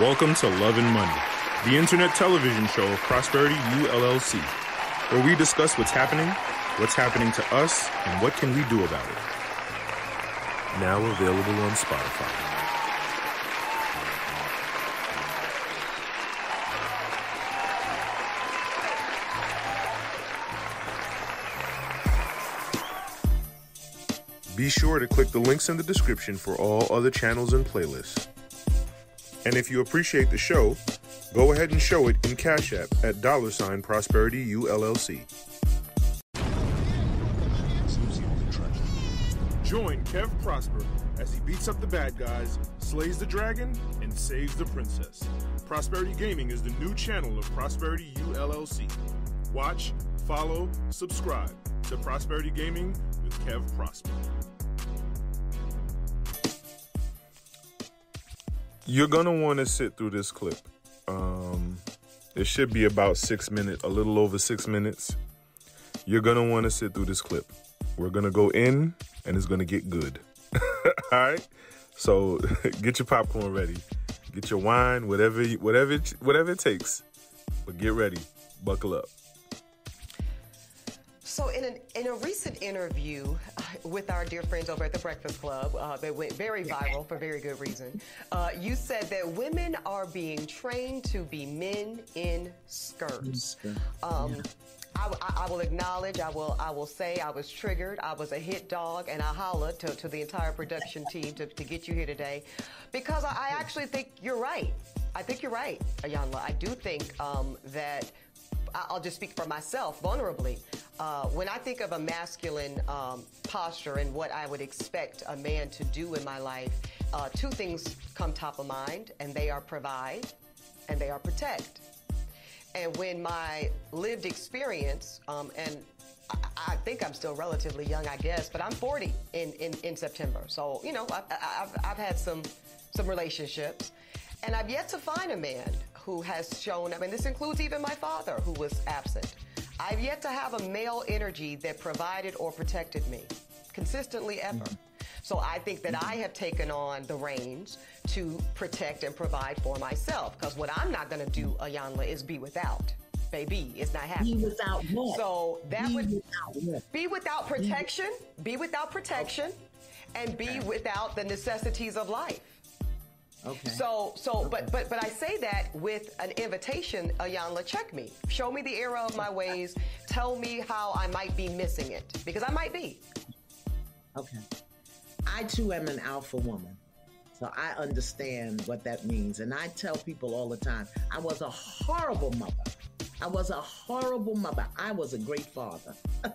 Welcome to Love and Money, the internet television show of Prosperity ULLC, where we discuss what's happening, what's happening to us, and what can we do about it. Now available on Spotify. Be sure to click the links in the description for all other channels and playlists. And if you appreciate the show, go ahead and show it in Cash App at dollar sign Prosperity ULLC. Join Kev Prosper as he beats up the bad guys, slays the dragon, and saves the princess. Prosperity Gaming is the new channel of Prosperity ULLC. Watch, follow, subscribe to Prosperity Gaming with Kev Prosper. You're gonna want to sit through this clip. Um, it should be about six minutes, a little over six minutes. You're gonna want to sit through this clip. We're gonna go in, and it's gonna get good. All right. So get your popcorn ready, get your wine, whatever, whatever, whatever it takes. But get ready, buckle up. So, in, an, in a recent interview uh, with our dear friends over at the Breakfast Club, uh, that went very viral for very good reason, uh, you said that women are being trained to be men in skirts. Um, yeah. I, I, will acknowledge, I will, I will say I was triggered. I was a hit dog, and I hollered to, to the entire production team to, to get you here today, because I, I actually think you're right. I think you're right, Iyanla. I do think um, that I'll just speak for myself vulnerably. Uh, when I think of a masculine um, posture and what I would expect a man to do in my life, uh, two things come top of mind, and they are provide and they are protect. And when my lived experience, um, and I, I, think I'm still relatively young, I guess, but I'm 40 in, in, in September. So, you know, I've, I've, I've had some, some relationships. And I've yet to find a man who has shown, I mean, this includes even my father who was absent. I've yet to have a male energy that provided or protected me consistently ever. Mm-hmm. So I think that I have taken on the reins to protect and provide for myself. Because what I'm not going to do, Iyanla, is be without. Baby, it's not happening. Be without what? So that be would without be without protection, be without protection, and be okay. without the necessities of life. Okay. So, so, okay. but, but, but I say that with an invitation, Iyanla, check me. Show me the error of my ways. Tell me how I might be missing it, because I might be. Okay. I too am an alpha woman. So I understand what that means. And I tell people all the time, I was a horrible mother. I was a horrible mother. I was a great father.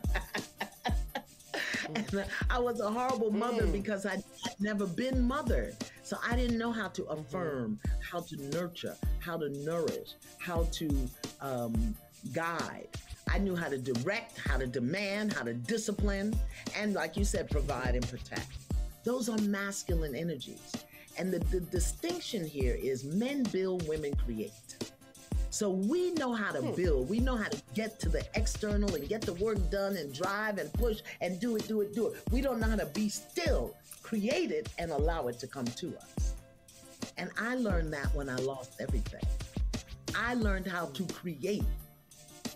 I was a horrible mother mm. because I'd never been mothered. So I didn't know how to mm-hmm. affirm, how to nurture, how to nourish, how to um, guide. I knew how to direct, how to demand, how to discipline, and like you said, provide and protect. Those are masculine energies. And the, the distinction here is men build, women create. So we know how to hmm. build. We know how to get to the external and get the work done and drive and push and do it, do it, do it. We don't know how to be still, create it, and allow it to come to us. And I learned that when I lost everything. I learned how to create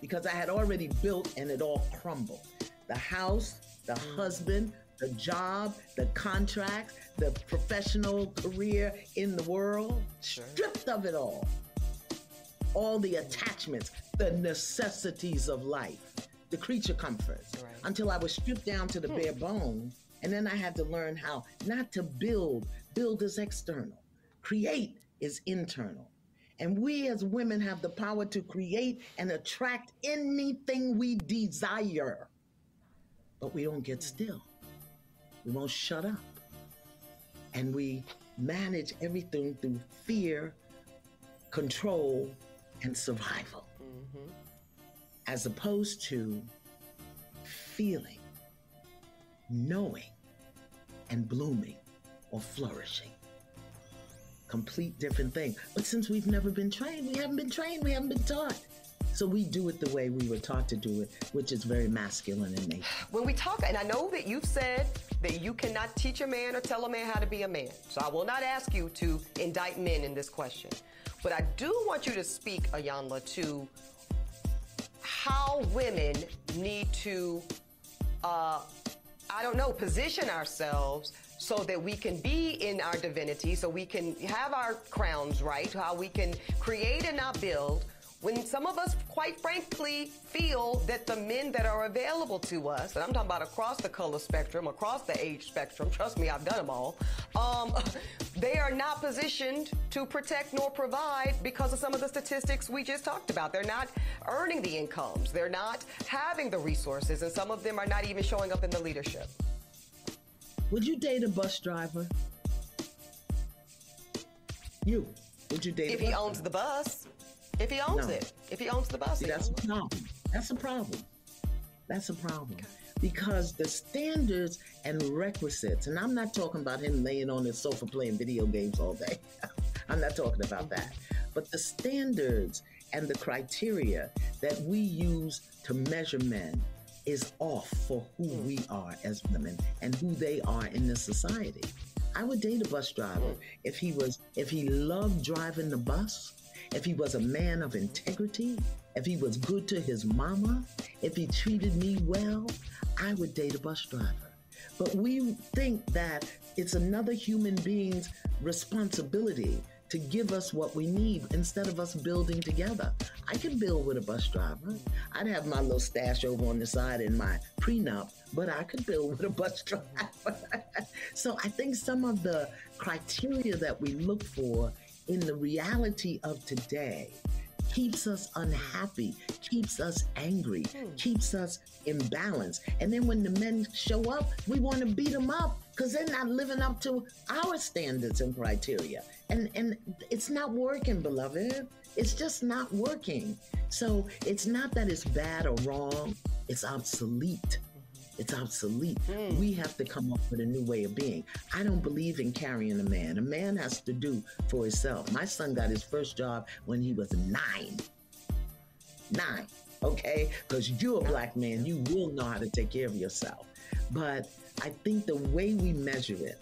because I had already built and it all crumbled. The house, the hmm. husband, the job, the contracts, the professional career in the world, sure. stripped of it all all the attachments, the necessities of life, the creature comforts, right. until I was stripped down to the hmm. bare bone. And then I had to learn how not to build. Build is external, create is internal. And we as women have the power to create and attract anything we desire. But we don't get still. We won't shut up. And we manage everything through fear, control, and survival, mm-hmm. as opposed to feeling, knowing, and blooming or flourishing. Complete different thing. But since we've never been trained, we haven't been trained, we haven't been taught. So we do it the way we were taught to do it, which is very masculine in nature. When we talk, and I know that you've said that you cannot teach a man or tell a man how to be a man. So I will not ask you to indict men in this question. But I do want you to speak, Iyanla, to how women need to, uh, I don't know, position ourselves so that we can be in our divinity, so we can have our crowns right, how we can create and not build when some of us, quite frankly, feel that the men that are available to us, and I'm talking about across the color spectrum, across the age spectrum, trust me, I've done them all, um, they are not positioned to protect nor provide because of some of the statistics we just talked about. They're not earning the incomes, they're not having the resources, and some of them are not even showing up in the leadership. Would you date a bus driver? You. Would you date if he owns the bus? If he owns no. it, if he owns the bus, See, that's a problem. That's a problem. That's a problem. Okay. Because the standards and requisites, and I'm not talking about him laying on his sofa playing video games all day. I'm not talking about that. But the standards and the criteria that we use to measure men is off for who mm. we are as women and who they are in this society. I would date a bus driver mm. if he was if he loved driving the bus if he was a man of integrity, if he was good to his mama, if he treated me well, I would date a bus driver. But we think that it's another human being's responsibility to give us what we need instead of us building together. I can build with a bus driver. I'd have my little stash over on the side in my prenup, but I could build with a bus driver. so I think some of the criteria that we look for in the reality of today keeps us unhappy, keeps us angry, hmm. keeps us imbalanced. And then when the men show up, we want to beat them up because they're not living up to our standards and criteria. And and it's not working, beloved. It's just not working. So it's not that it's bad or wrong, it's obsolete. It's obsolete. Mm. We have to come up with a new way of being. I don't believe in carrying a man. A man has to do for himself. My son got his first job when he was nine. Nine, okay? Because you're a black man, you will know how to take care of yourself. But I think the way we measure it,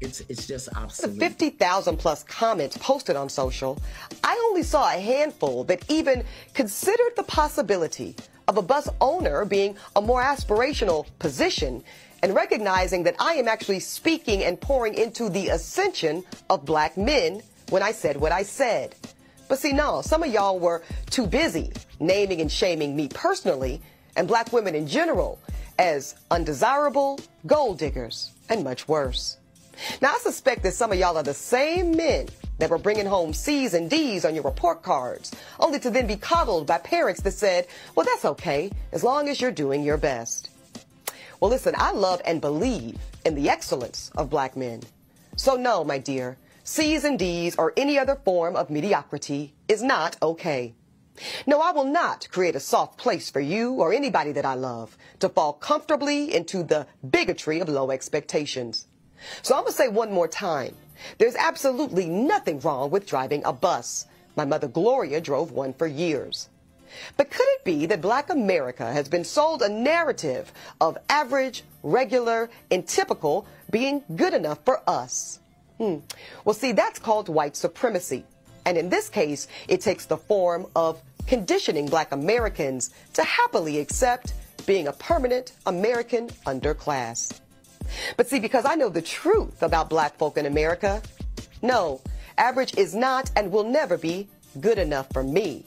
it's, it's just obsolete. 50,000 plus comments posted on social. I only saw a handful that even considered the possibility of a bus owner being a more aspirational position and recognizing that I am actually speaking and pouring into the ascension of black men when I said what I said. But see, no, some of y'all were too busy naming and shaming me personally and black women in general as undesirable, gold diggers, and much worse. Now, I suspect that some of y'all are the same men that were bringing home C's and D's on your report cards, only to then be coddled by parents that said, well, that's okay, as long as you're doing your best. Well, listen, I love and believe in the excellence of black men. So no, my dear, C's and D's or any other form of mediocrity is not okay. No, I will not create a soft place for you or anybody that I love to fall comfortably into the bigotry of low expectations. So I'm going to say one more time. There's absolutely nothing wrong with driving a bus. My mother Gloria drove one for years. But could it be that black America has been sold a narrative of average, regular, and typical being good enough for us? Hmm. Well, see, that's called white supremacy. And in this case, it takes the form of conditioning black Americans to happily accept being a permanent American underclass. But see, because I know the truth about black folk in America, no, average is not and will never be good enough for me.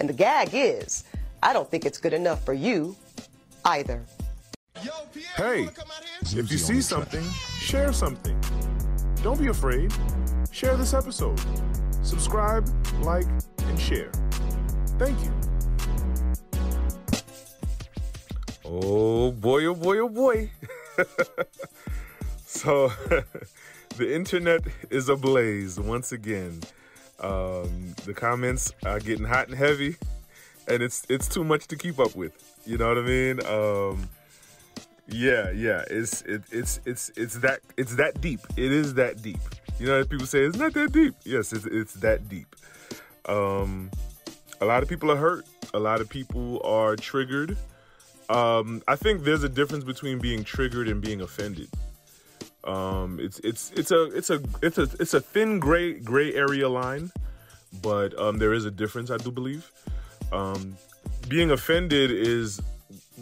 And the gag is, I don't think it's good enough for you either. Hey, if you see something, share something. Don't be afraid. Share this episode. Subscribe, like, and share. Thank you. Oh boy, oh boy, oh boy. so the internet is ablaze once again. Um, the comments are getting hot and heavy, and it's it's too much to keep up with. You know what I mean? Um, yeah, yeah. It's it, it's it's it's that it's that deep. It is that deep. You know, people say it's not that deep. Yes, it's it's that deep. Um, a lot of people are hurt. A lot of people are triggered. Um, I think there's a difference between being triggered and being offended. Um, it's it's it's a it's a it's a it's a thin gray gray area line but um, there is a difference, I do believe. Um, being offended is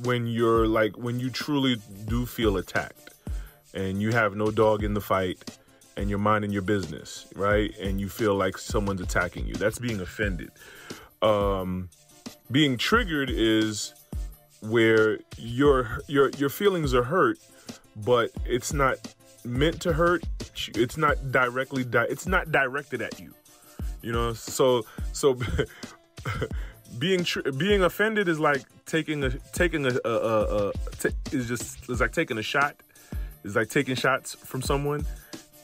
when you're like when you truly do feel attacked and you have no dog in the fight and you're minding your business, right? And you feel like someone's attacking you. That's being offended. Um, being triggered is where your your your feelings are hurt, but it's not meant to hurt. It's not directly di- it's not directed at you. You know, so so being tr- being offended is like taking a taking a, a, a, a t- is just is like taking a shot. Is like taking shots from someone.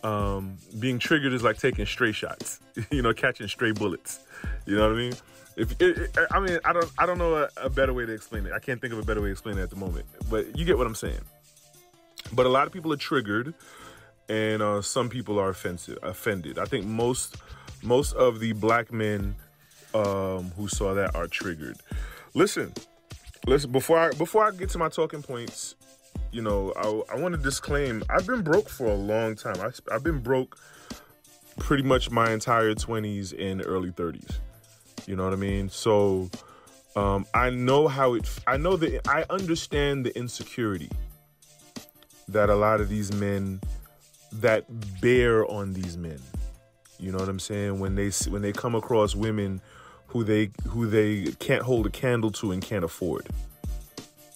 Um, being triggered is like taking stray shots. you know, catching stray bullets. You know what I mean? If it, I mean, I don't I don't know a, a better way to explain it. I can't think of a better way to explain it at the moment. But you get what I'm saying. But a lot of people are triggered, and uh, some people are offensive, offended. I think most most of the black men um, who saw that are triggered. Listen, listen. Before I before I get to my talking points, you know, I, I want to disclaim. I've been broke for a long time. I, I've been broke pretty much my entire 20s and early 30s. You know what I mean? So um, I know how it. I know that I understand the insecurity that a lot of these men that bear on these men. You know what I'm saying? When they when they come across women who they who they can't hold a candle to and can't afford.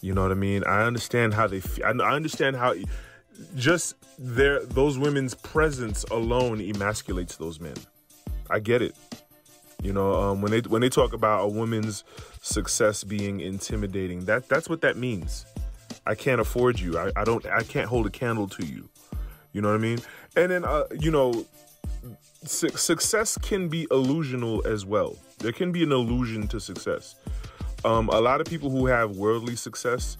You know what I mean? I understand how they. I understand how just their those women's presence alone emasculates those men. I get it. You know, um, when they when they talk about a woman's success being intimidating, that that's what that means. I can't afford you. I, I don't. I can't hold a candle to you. You know what I mean? And then, uh, you know, su- success can be illusional as well. There can be an illusion to success. Um, a lot of people who have worldly success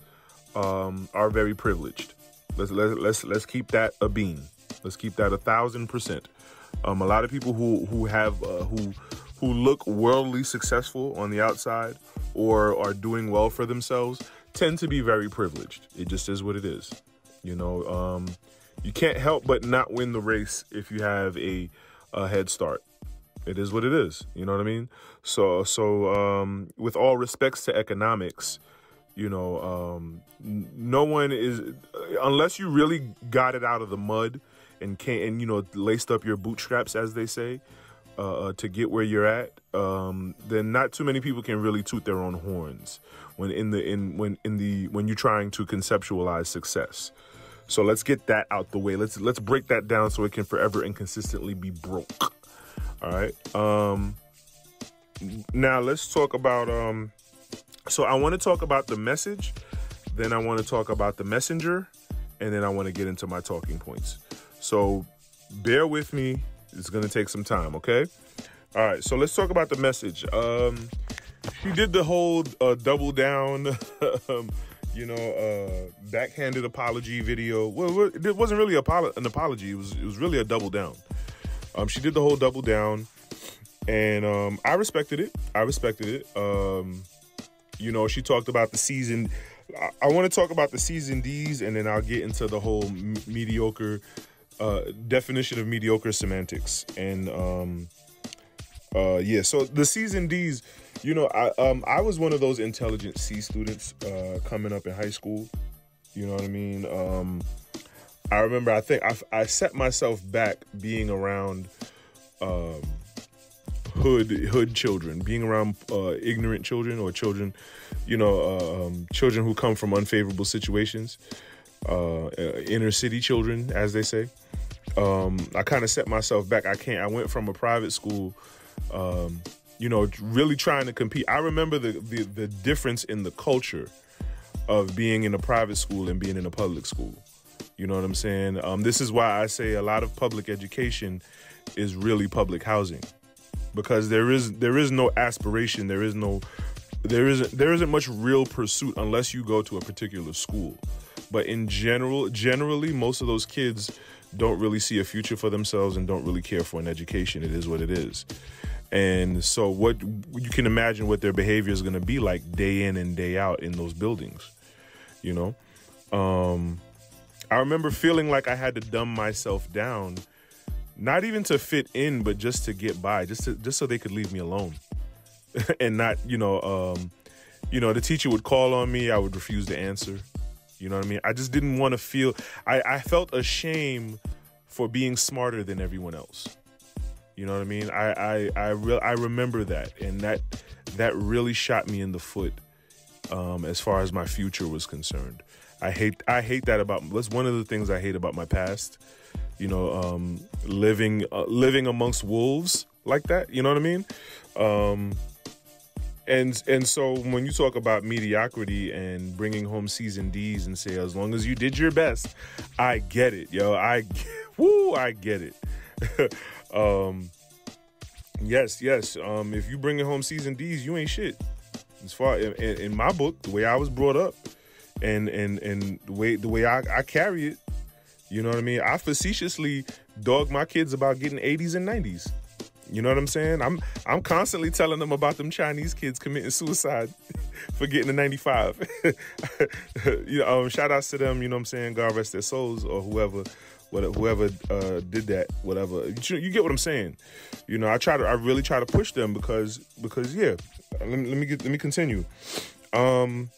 um, are very privileged. Let's let's let's let's keep that a bean. Let's keep that a thousand percent. Um, a lot of people who who have uh, who who look worldly successful on the outside or are doing well for themselves tend to be very privileged. It just is what it is. You know, um, you can't help but not win the race if you have a, a head start. It is what it is. You know what I mean? So, so um, with all respects to economics, you know, um, no one is unless you really got it out of the mud and can't, and you know laced up your bootstraps, as they say. Uh, uh, to get where you're at, um, then not too many people can really toot their own horns when in the in when in the when you're trying to conceptualize success. So let's get that out the way. Let's let's break that down so it can forever and consistently be broke. All right. Um, now let's talk about. Um, so I want to talk about the message, then I want to talk about the messenger, and then I want to get into my talking points. So bear with me it's gonna take some time, okay? All right, so let's talk about the message. Um, she did the whole uh, double down, um, you know, uh, backhanded apology video. Well, it wasn't really an apology. It was it was really a double down. Um, she did the whole double down, and um, I respected it. I respected it. Um, you know, she talked about the season. I, I want to talk about the season D's, and then I'll get into the whole mediocre uh, definition of mediocre semantics. And um, uh, yeah, so the c's and d's you know, I um, I was one of those intelligent C students uh, coming up in high school. You know what I mean? Um, I remember, I think I, I set myself back being around um, hood hood children, being around uh, ignorant children or children, you know, uh, um, children who come from unfavorable situations, uh, uh inner city children, as they say um, I kind of set myself back. I can't. I went from a private school, um, you know, really trying to compete. I remember the, the the difference in the culture of being in a private school and being in a public school. You know what I'm saying? Um, this is why I say a lot of public education is really public housing, because there is there is no aspiration, there is no there isn't there isn't much real pursuit unless you go to a particular school. But in general, generally, most of those kids don't really see a future for themselves and don't really care for an education. It is what it is. And so, what you can imagine what their behavior is going to be like day in and day out in those buildings, you know? Um, I remember feeling like I had to dumb myself down not even to fit in, but just to get by, just to, just so they could leave me alone, and not you know, um, you know, the teacher would call on me, I would refuse to answer. You know what I mean? I just didn't want to feel. I, I felt ashamed for being smarter than everyone else. You know what I mean? I I I, re- I remember that, and that that really shot me in the foot um, as far as my future was concerned. I hate I hate that about that's one of the things I hate about my past. You know, um, living uh, living amongst wolves like that. You know what I mean? Um, and and so when you talk about mediocrity and bringing home season D's and say as long as you did your best, I get it, yo. I woo, I get it. um, yes, yes. Um, if you bring it home season D's, you ain't shit. As far in, in my book, the way I was brought up, and and and the way the way I, I carry it, you know what I mean. I facetiously dog my kids about getting 80s and 90s. You know what I'm saying? I'm I'm constantly telling them about them Chinese kids committing suicide for getting a 95. you know, um, shout outs to them. You know what I'm saying? God rest their souls or whoever, whatever, whoever uh, did that, whatever. You, you, get what I'm saying? You know, I try to, I really try to push them because because yeah. Let me let me get let me continue. Um,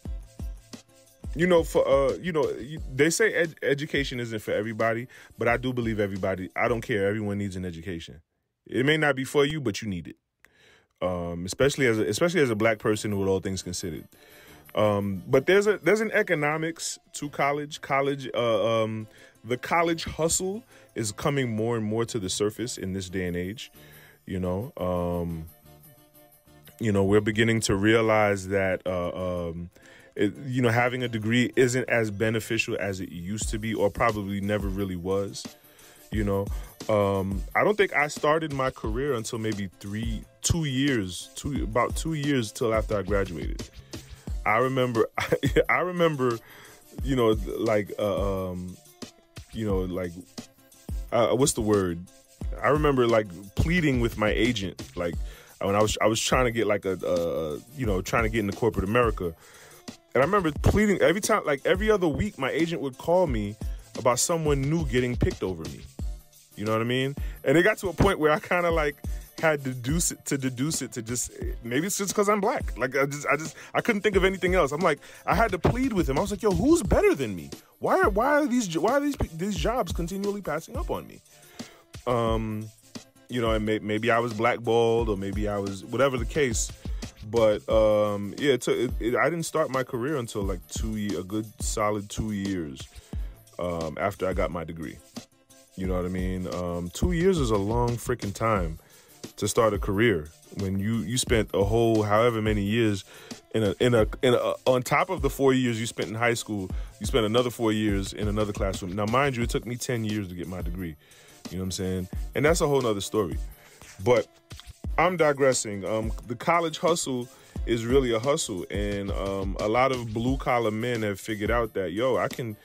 you know, for uh, you know, they say ed- education isn't for everybody, but I do believe everybody. I don't care. Everyone needs an education. It may not be for you, but you need it. Um, especially as a, especially as a black person with all things considered. Um, but there's a there's an economics to college. College, uh, um, the college hustle is coming more and more to the surface in this day and age. You know, um, you know, we're beginning to realize that uh, um, it, you know having a degree isn't as beneficial as it used to be, or probably never really was. You know, um, I don't think I started my career until maybe three, two years, two about two years till after I graduated. I remember, I remember, you know, like, uh, um, you know, like, uh, what's the word? I remember like pleading with my agent, like when I was I was trying to get like a, uh, you know, trying to get into corporate America, and I remember pleading every time, like every other week, my agent would call me about someone new getting picked over me. You know what I mean? And it got to a point where I kind of like had to deduce it to deduce it to just maybe it's just because I'm black. Like I just I just I couldn't think of anything else. I'm like I had to plead with him. I was like, yo, who's better than me? Why are why are these why are these these jobs continually passing up on me? Um, you know, and may, maybe I was blackballed or maybe I was whatever the case. But um, yeah, it, it, it, I didn't start my career until like two a good solid two years um, after I got my degree. You know what I mean? Um, two years is a long freaking time to start a career when you you spent a whole however many years in a in a in a on top of the four years you spent in high school, you spent another four years in another classroom. Now, mind you, it took me ten years to get my degree. You know what I'm saying? And that's a whole nother story. But I'm digressing. Um, the college hustle is really a hustle, and um, a lot of blue collar men have figured out that yo, I can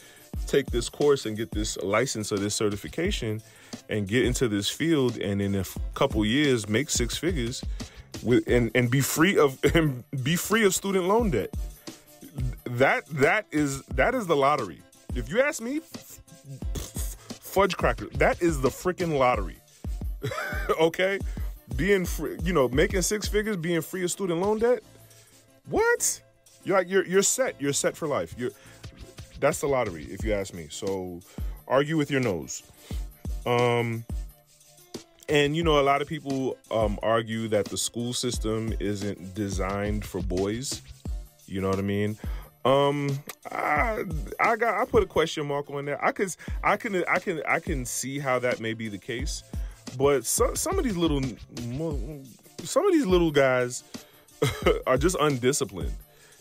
take this course and get this license or this certification and get into this field and in a couple years make six figures with and, and be free of and be free of student loan debt. That that is that is the lottery. If you ask me fudge cracker that is the freaking lottery. Okay? Being free you know making six figures being free of student loan debt? What? You're like you're you're set. You're set for life. You're that's the lottery, if you ask me. So argue with your nose. Um, and you know, a lot of people um, argue that the school system isn't designed for boys. You know what I mean? Um, I, I got I put a question mark on that. I could I can I can I can see how that may be the case, but so, some of these little some of these little guys are just undisciplined.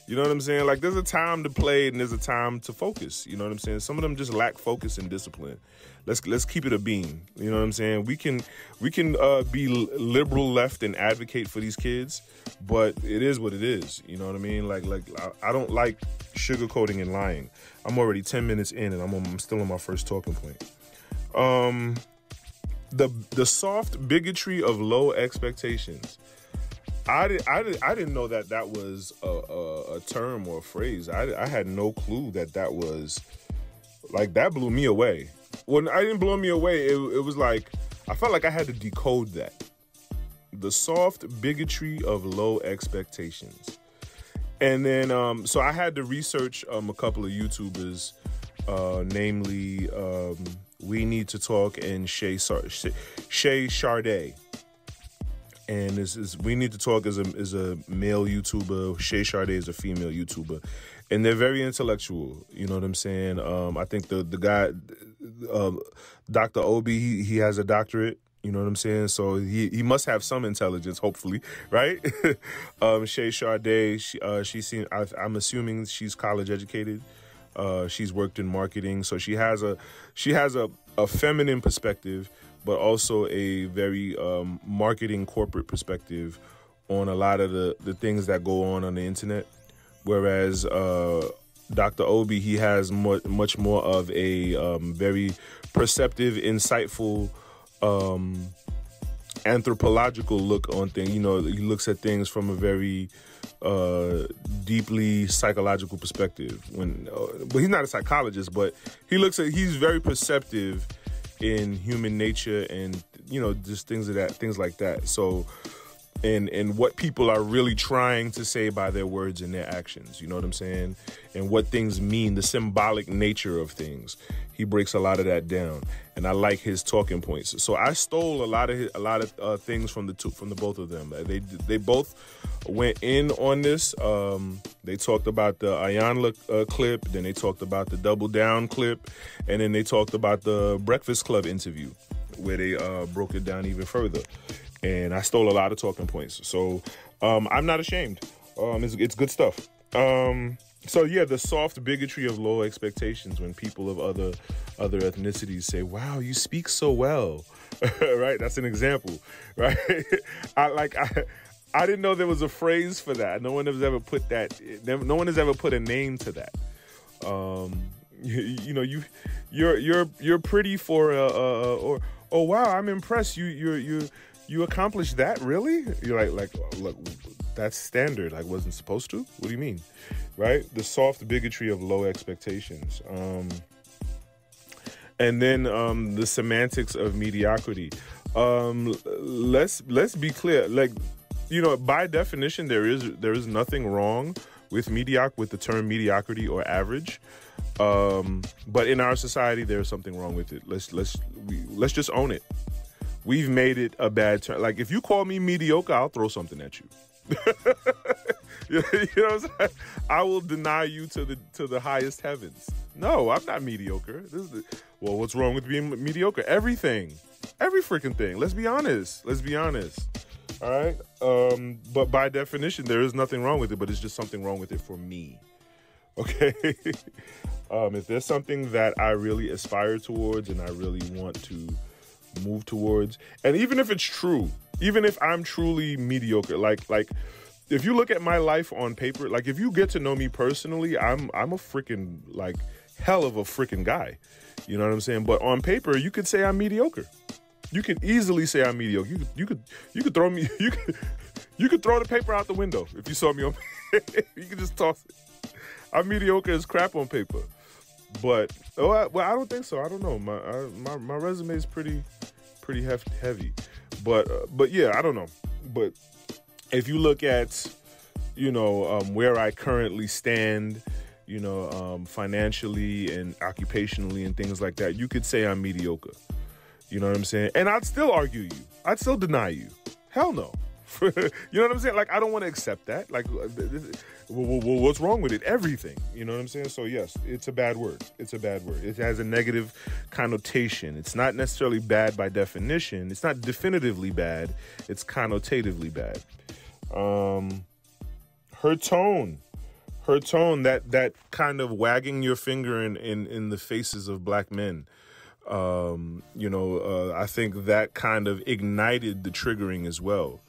You know what I'm saying? Like there's a time to play and there's a time to focus. You know what I'm saying? Some of them just lack focus and discipline. Let's let's keep it a beam. You know what I'm saying? We can we can uh, be liberal left and advocate for these kids, but it is what it is. You know what I mean? Like like I, don't like sugarcoating and lying. I'm already 10 minutes in and I'm on, I'm still on my first talking point. Um, the the soft bigotry of low expectations. I didn't, I didn't, I didn't know that that was a, a, a term or a phrase. I, I had no clue that that was like that blew me away. When I didn't blow me away, it, it was like I felt like I had to decode that. The soft bigotry of low expectations. And then, um, so I had to research um, a couple of YouTubers, uh, namely um, We Need to Talk and Shay, Shay Sharday. And this is We Need to Talk as a is a male YouTuber. Shay Sharday is a female YouTuber, and they're very intellectual. You know what I'm saying? Um, I think the the guy, uh, Dr. Obi, he, he has a doctorate. You know what I'm saying? So he, he must have some intelligence, hopefully, right? um, Shay Sharday, she, uh, she seen, I, I'm assuming she's college educated. Uh, she's worked in marketing, so she has a she has a, a feminine perspective, but also a very um, marketing corporate perspective on a lot of the the things that go on on the internet. Whereas uh, Dr. Obi, he has much much more of a um, very perceptive, insightful um, anthropological look on things. You know, he looks at things from a very uh, deeply psychological perspective. When, uh, but he's not a psychologist, but he looks at. He's very perceptive in human nature and you know just things of that, things like that. So. And, and what people are really trying to say by their words and their actions, you know what I'm saying? And what things mean, the symbolic nature of things he breaks a lot of that down, and I like his talking points. So I stole a lot of his, a lot of uh, things from the two from the both of them. They they both went in on this. Um, they talked about the Iyanla uh, clip, then they talked about the Double Down clip, and then they talked about the Breakfast Club interview where they uh, broke it down even further. And I stole a lot of talking points. So um, I'm not ashamed. Um, it's, it's good stuff. Um, so yeah, the soft bigotry of low expectations when people of other other ethnicities say, "Wow, you speak so well," right? That's an example, right? I like I. I didn't know there was a phrase for that. No one has ever put that. No one has ever put a name to that. Um, you, you know, you, you're you're you're pretty for uh, uh, or oh wow, I'm impressed. You you you you accomplished that really? You're like like look, that's standard. I wasn't supposed to. What do you mean? Right? The soft bigotry of low expectations. Um, and then um, the semantics of mediocrity. Um, let's let's be clear. Like, you know, by definition, there is there is nothing wrong with mediocre with the term mediocrity or average. Um, but in our society, there's something wrong with it. Let's let's we, let's just own it. We've made it a bad term. Like if you call me mediocre, I'll throw something at you. you know what I'm saying? I will deny you to the to the highest heavens. No, I'm not mediocre. This is the, well, what's wrong with being mediocre? Everything, every freaking thing. Let's be honest. Let's be honest. All right. Um, but by definition, there is nothing wrong with it. But it's just something wrong with it for me. Okay. um, if there's something that I really aspire towards and I really want to move towards, and even if it's true, even if I'm truly mediocre, like like if you look at my life on paper, like if you get to know me personally, I'm I'm a freaking like hell of a freaking guy. You know what I'm saying? But on paper, you could say I'm mediocre. You could easily say I'm mediocre. You could you could you could throw me you could you could throw the paper out the window if you saw me on you could just toss it. I'm mediocre as crap on paper. But oh I, well, I don't think so. I don't know. My I, my my resume is pretty pretty hef- heavy. But uh, but yeah, I don't know. But if you look at you know um, where I currently stand, you know um, financially and occupationally and things like that, you could say I'm mediocre. You know what I'm saying? And I'd still argue you. I'd still deny you. Hell no. you know what I'm saying? Like I don't want to accept that. Like, uh, what's wrong with it? Everything. You know what I'm saying? So yes, it's a bad word. It's a bad word. It has a negative connotation. It's not necessarily bad by definition. It's not definitively bad. It's connotatively bad. Um, her tone, her tone, that that kind of wagging your finger in in, in the faces of black men. Um, you know, uh, I think that kind of ignited the triggering as well.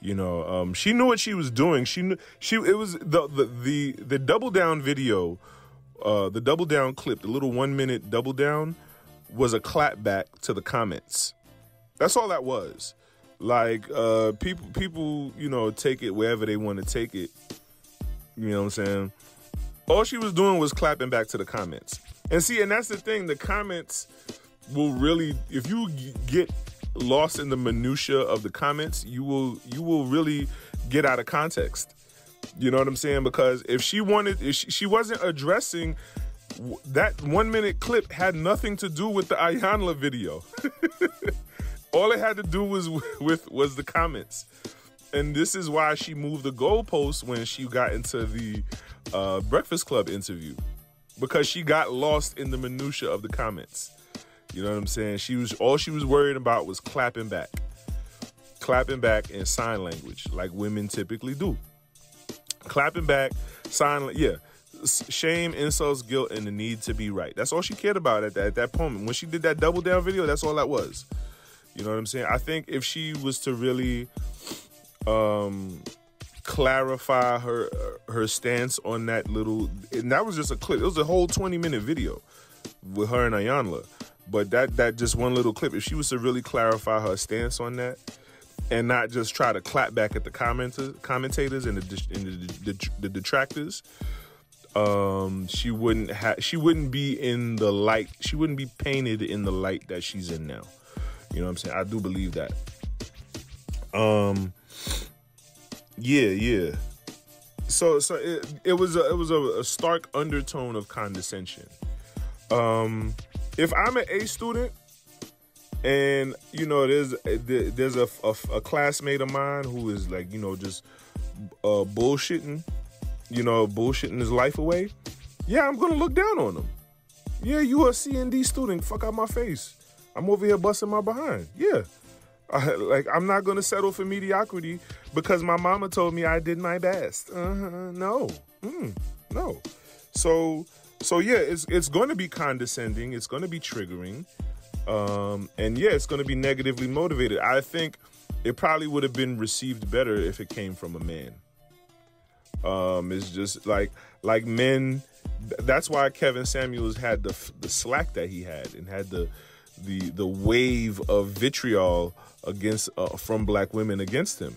You know, um, she knew what she was doing. She knew she. It was the the the, the double down video, uh, the double down clip, the little one minute double down, was a clap back to the comments. That's all that was. Like uh, people, people, you know, take it wherever they want to take it. You know what I'm saying? All she was doing was clapping back to the comments. And see, and that's the thing. The comments will really, if you get lost in the minutia of the comments, you will you will really get out of context. You know what I'm saying? Because if she wanted, if she, she wasn't addressing that one minute clip had nothing to do with the Iyanla video. All it had to do was with was the comments, and this is why she moved the goalpost when she got into the uh, Breakfast Club interview, because she got lost in the minutia of the comments. You know what I'm saying? She was all she was worried about was clapping back, clapping back in sign language, like women typically do. Clapping back, sign, yeah shame, insults, guilt, and the need to be right. That's all she cared about at that, at that moment. When she did that double down video, that's all that was. You know what I'm saying? I think if she was to really um, clarify her her stance on that little, and that was just a clip. It was a whole 20 minute video with her and Iyanla. But that that just one little clip. If she was to really clarify her stance on that, and not just try to clap back at the commentators, commentators and the, and the, the, the detractors, um she wouldn't have she wouldn't be in the light she wouldn't be painted in the light that she's in now. You know what i'm saying? I do believe that. Um yeah yeah. So so it, it was a, it was a, a stark undertone of condescension. Um if i'm an a student and you know there's there's a, a, a classmate of mine who is like you know just uh bullshitting you know, bullshitting his life away, yeah, I'm gonna look down on him. Yeah, you a CND student, fuck out my face. I'm over here busting my behind. Yeah. I, like I'm not gonna settle for mediocrity because my mama told me I did my best. Uh-huh. No, mm, no. So, so yeah, it's it's going to be condescending. It's going to be triggering, um, and yeah, it's going to be negatively motivated. I think it probably would have been received better if it came from a man. Um, it's just like like men. That's why Kevin Samuels had the the slack that he had and had the the the wave of vitriol against uh, from black women against him.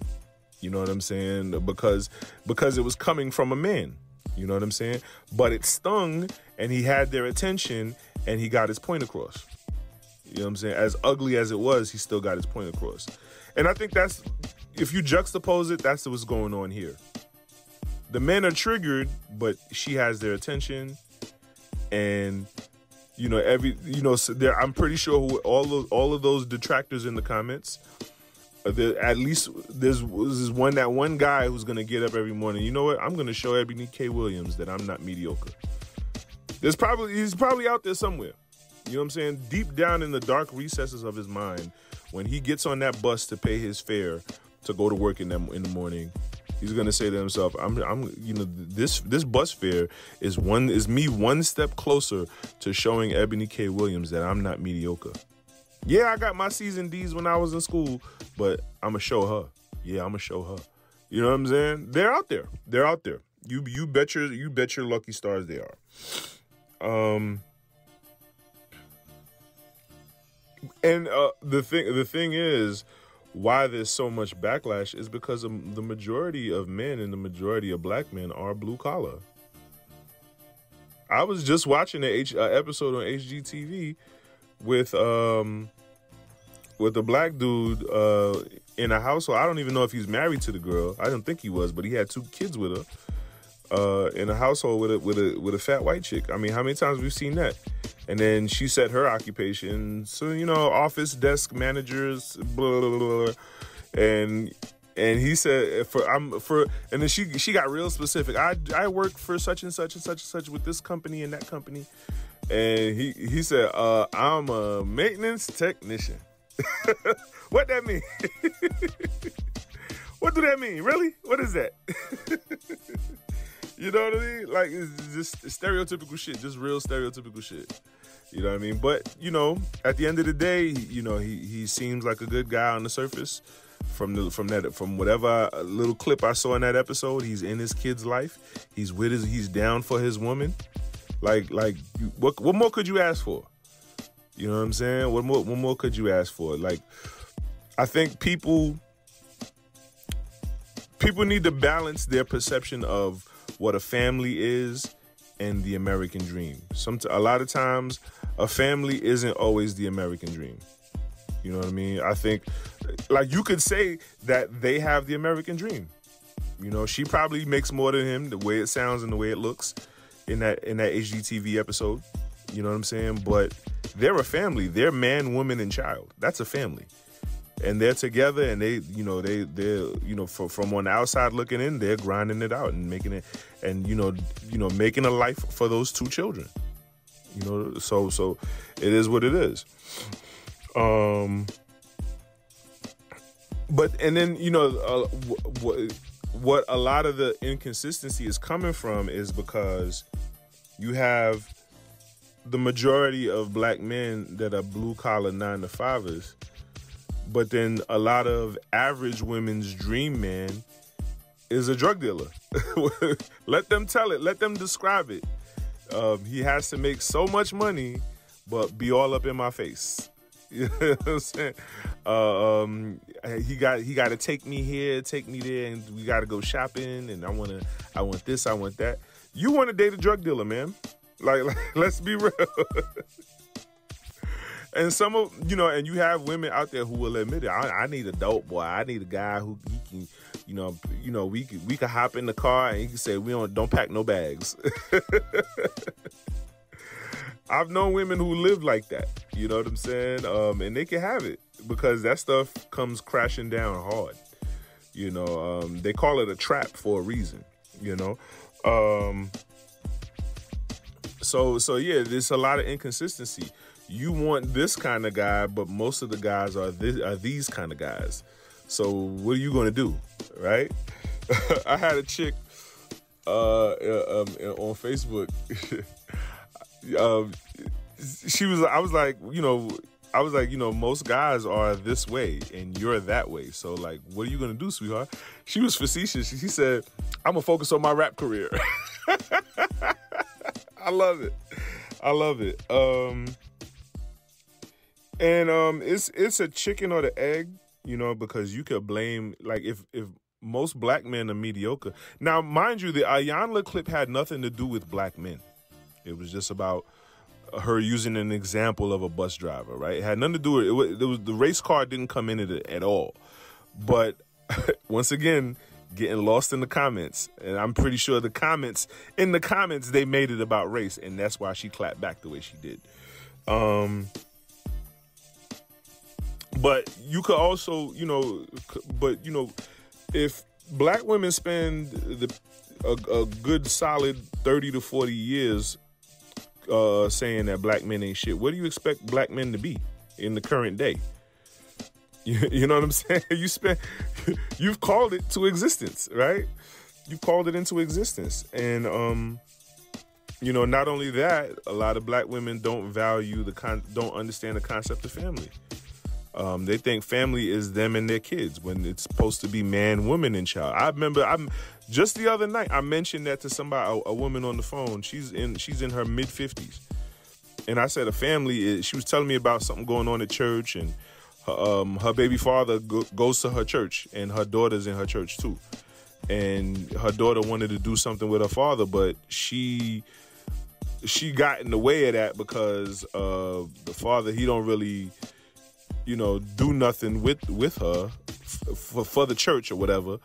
You know what I'm saying? Because because it was coming from a man. You know what I'm saying? But it stung and he had their attention and he got his point across. You know what I'm saying? As ugly as it was, he still got his point across. And I think that's if you juxtapose it, that's what's going on here the men are triggered, but she has their attention, and you know every you know so there. I'm pretty sure all of all of those detractors in the comments. At least there's, there's one that one guy who's gonna get up every morning. You know what? I'm gonna show Eboni K. Williams that I'm not mediocre. There's probably he's probably out there somewhere. You know what I'm saying? Deep down in the dark recesses of his mind, when he gets on that bus to pay his fare to go to work in them in the morning, he's gonna say to himself, "I'm, I'm, you know, this this bus fare is one is me one step closer to showing Eboni K. Williams that I'm not mediocre. Yeah, I got my and D's when I was in school, but I'm gonna show her. Yeah, I'm gonna show her. You know what I'm saying? They're out there. They're out there. You you bet your you bet your lucky stars they are. Um." And uh, the thing the thing is, why there's so much backlash is because the majority of men and the majority of black men are blue collar. I was just watching an H, uh, episode on HGTV with um with a black dude uh in a household. I don't even know if he's married to the girl. I don't think he was, but he had two kids with her. Uh, in a household with a with a with a fat white chick. I mean, how many times we've seen that? And then she said her occupation. So, you know, office desk managers, blah, blah, blah, blah. And and he said for I'm for and then she she got real specific. I I work for such and such and such and such with this company and that company. And he he said, uh, I'm a maintenance technician. what that mean? what do that mean? Really? What is that? You know what I mean? Like it's just stereotypical shit, just real stereotypical shit. You know what I mean? But you know, at the end of the day, you know, he he seems like a good guy on the surface. From the from that from whatever little clip I saw in that episode, he's in his kid's life. He's with his he's down for his woman. Like like what what more could you ask for? You know what I'm saying? What more what more could you ask for? Like I think people people need to balance their perception of what a family is and the American dream. Some a lot of times a family isn't always the American dream. You know what I mean? I think, like, you could say that they have the American dream. You know, she probably makes more than him, the way it sounds and the way it looks in that in that HGTV episode. You know what I'm saying? But they're a family. They're man, woman, and child. That's a family. And they're together and they, you know, they they're, you know, for, from on the outside looking in, they're grinding it out and making it and you know, you know, making a life for those two children. You know, so so it is what it is. Um but and then you know uh, what what a lot of the inconsistency is coming from is because you have the majority of black men that are blue collar nine to fivers, but then a lot of average women's dream man is a drug dealer. Let them tell it. Let them describe it. Um, he has to make so much money, but be all up in my face. You know what I'm saying? Uh, um, he got he got to take me here, take me there, and we got to go shopping. And I want to, I want this, I want that. You want to date a drug dealer, man? Like, like let's be real. and some of you know, and you have women out there who will admit it. I, I, need a dope boy. I need a guy who he can, you know, you know, we could we could hop in the car and he can say we don't don't pack no bags. I've known women who live like that. You know what I'm saying? Um, and they can have it because that stuff comes crashing down hard. You know, um, they call it a trap for a reason. You know, um, so so yeah, there's a lot of inconsistency. You want this kind of guy, but most of the guys are this, are these kind of guys. So what are you to do, right? I had a chick uh, uh um, on Facebook. um, she was I was like, you know, I was like, you know, most guys are this way and you're that way. So like, what are you gonna do, sweetheart? She was facetious. She said, I'm gonna focus on my rap career. I love it. I love it. Um and um it's it's a chicken or the egg, you know, because you could blame like if if most black men are mediocre. Now, mind you, the Iyanla clip had nothing to do with black men. It was just about her using an example of a bus driver, right? It had nothing to do with it. Was, it was the race car didn't come into it at all. But once again, getting lost in the comments, and I'm pretty sure the comments in the comments they made it about race, and that's why she clapped back the way she did. Um, but you could also, you know, but you know, if black women spend the a, a good solid 30 to 40 years uh, saying that black men ain't shit. What do you expect black men to be in the current day? You, you know what I'm saying? You spent, you've called it to existence, right? You've called it into existence, and um, you know, not only that, a lot of black women don't value the con, don't understand the concept of family. Um, they think family is them and their kids when it's supposed to be man, woman, and child. I remember I'm just the other night I mentioned that to somebody, a, a woman on the phone. She's in she's in her mid fifties, and I said a family. Is, she was telling me about something going on at church, and her, um, her baby father go, goes to her church, and her daughter's in her church too. And her daughter wanted to do something with her father, but she she got in the way of that because uh, the father he don't really you know, do nothing with with her f- for, for the church or whatever.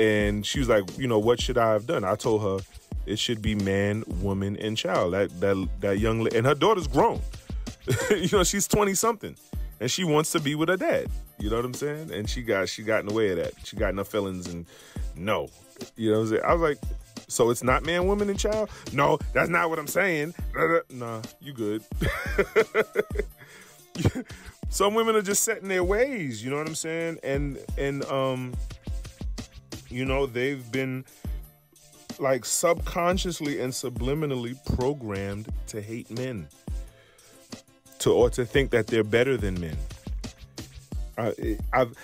And she was like, you know, what should I have done? I told her it should be man, woman, and child. That that that young and her daughter's grown. you know, she's twenty something, and she wants to be with her dad. You know what I'm saying? And she got she got in the way of that. She got enough feelings and no. You know what I'm saying? I was like, so it's not man, woman, and child? No, that's not what I'm saying. Nah, you good. some women are just set in their ways, you know what I'm saying? And and um you know, they've been like subconsciously and subliminally programmed to hate men. To or to think that they're better than men. I, I've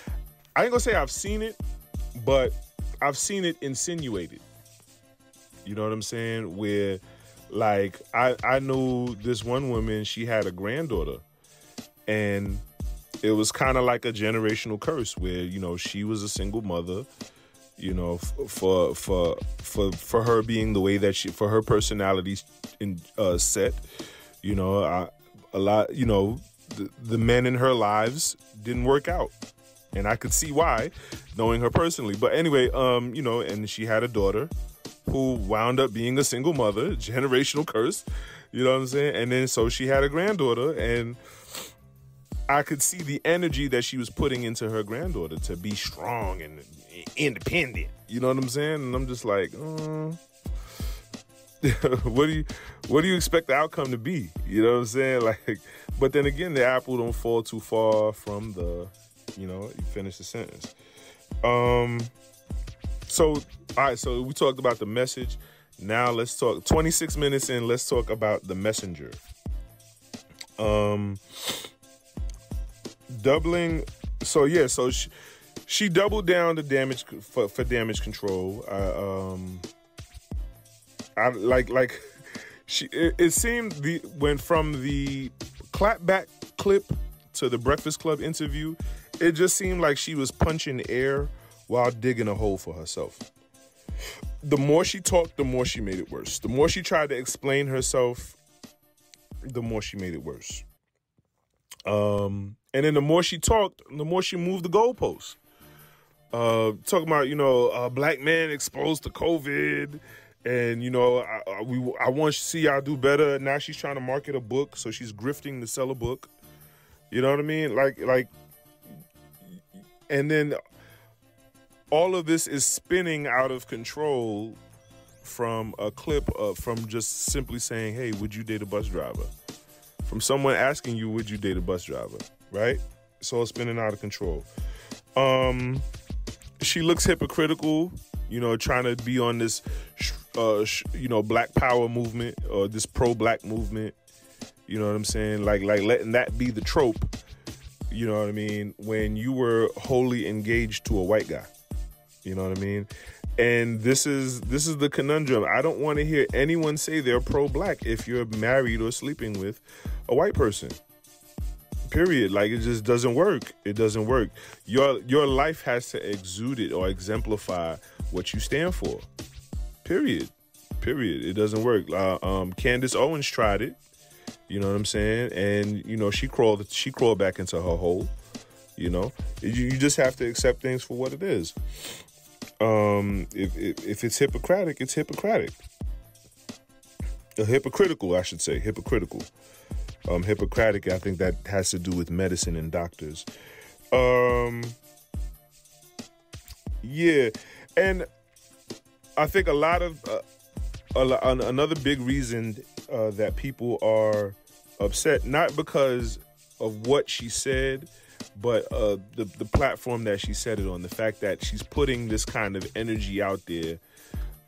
I ain't gonna say I've seen it, but I've seen it insinuated. You know what I'm saying? Where like I I knew this one woman, she had a granddaughter and it was kind of like a generational curse where you know she was a single mother you know for for for for her being the way that she for her personality in uh, set you know I, a lot you know the, the men in her lives didn't work out. And I could see why, knowing her personally. But anyway, um, you know, and she had a daughter who wound up being a single mother, generational curse. You know what I'm saying? And then so she had a granddaughter, and I could see the energy that she was putting into her granddaughter to be strong and independent. You know what I'm saying? And I'm just like, uh, what do you what do you expect the outcome to be? You know what I'm saying? Like, but then again, the apple don't fall too far from the, you know, you finish the sentence. Um, so all right, so we talked about the message. Now let's talk. 26 minutes in, let's talk about the messenger. Um, doubling. So yeah, so she, she doubled down the damage for, for damage control. Uh, um, I like like she. It, it seemed the went from the clapback clip to the Breakfast Club interview. It just seemed like she was punching air while digging a hole for herself. The more she talked, the more she made it worse. The more she tried to explain herself, the more she made it worse. Um, and then the more she talked, the more she moved the goalposts. Uh, talking about you know a black man exposed to COVID, and you know I, I, we I want to see y'all do better. Now she's trying to market a book, so she's grifting to sell a book. You know what I mean? Like like, and then all of this is spinning out of control from a clip of, from just simply saying, "Hey, would you date a bus driver?" From someone asking you, "Would you date a bus driver?" Right? So it's spinning out of control. Um, she looks hypocritical, you know, trying to be on this, uh, you know, Black Power movement or this pro-black movement. You know what I'm saying? Like, like letting that be the trope. You know what I mean? When you were wholly engaged to a white guy. You know what I mean? And this is this is the conundrum. I don't want to hear anyone say they're pro-black if you're married or sleeping with a white person. Period. Like it just doesn't work. It doesn't work. Your your life has to exude it or exemplify what you stand for. Period. Period. It doesn't work. Uh, um, Candace Owens tried it. You know what I'm saying? And you know she crawled she crawled back into her hole. You know, you, you just have to accept things for what it is. Um, if, if, if it's Hippocratic, it's Hippocratic. Uh, hypocritical, I should say, hypocritical. Um, Hippocratic, I think that has to do with medicine and doctors. Um, yeah, and I think a lot of uh, a, another big reason uh, that people are upset, not because of what she said, but uh, the the platform that she said it on, the fact that she's putting this kind of energy out there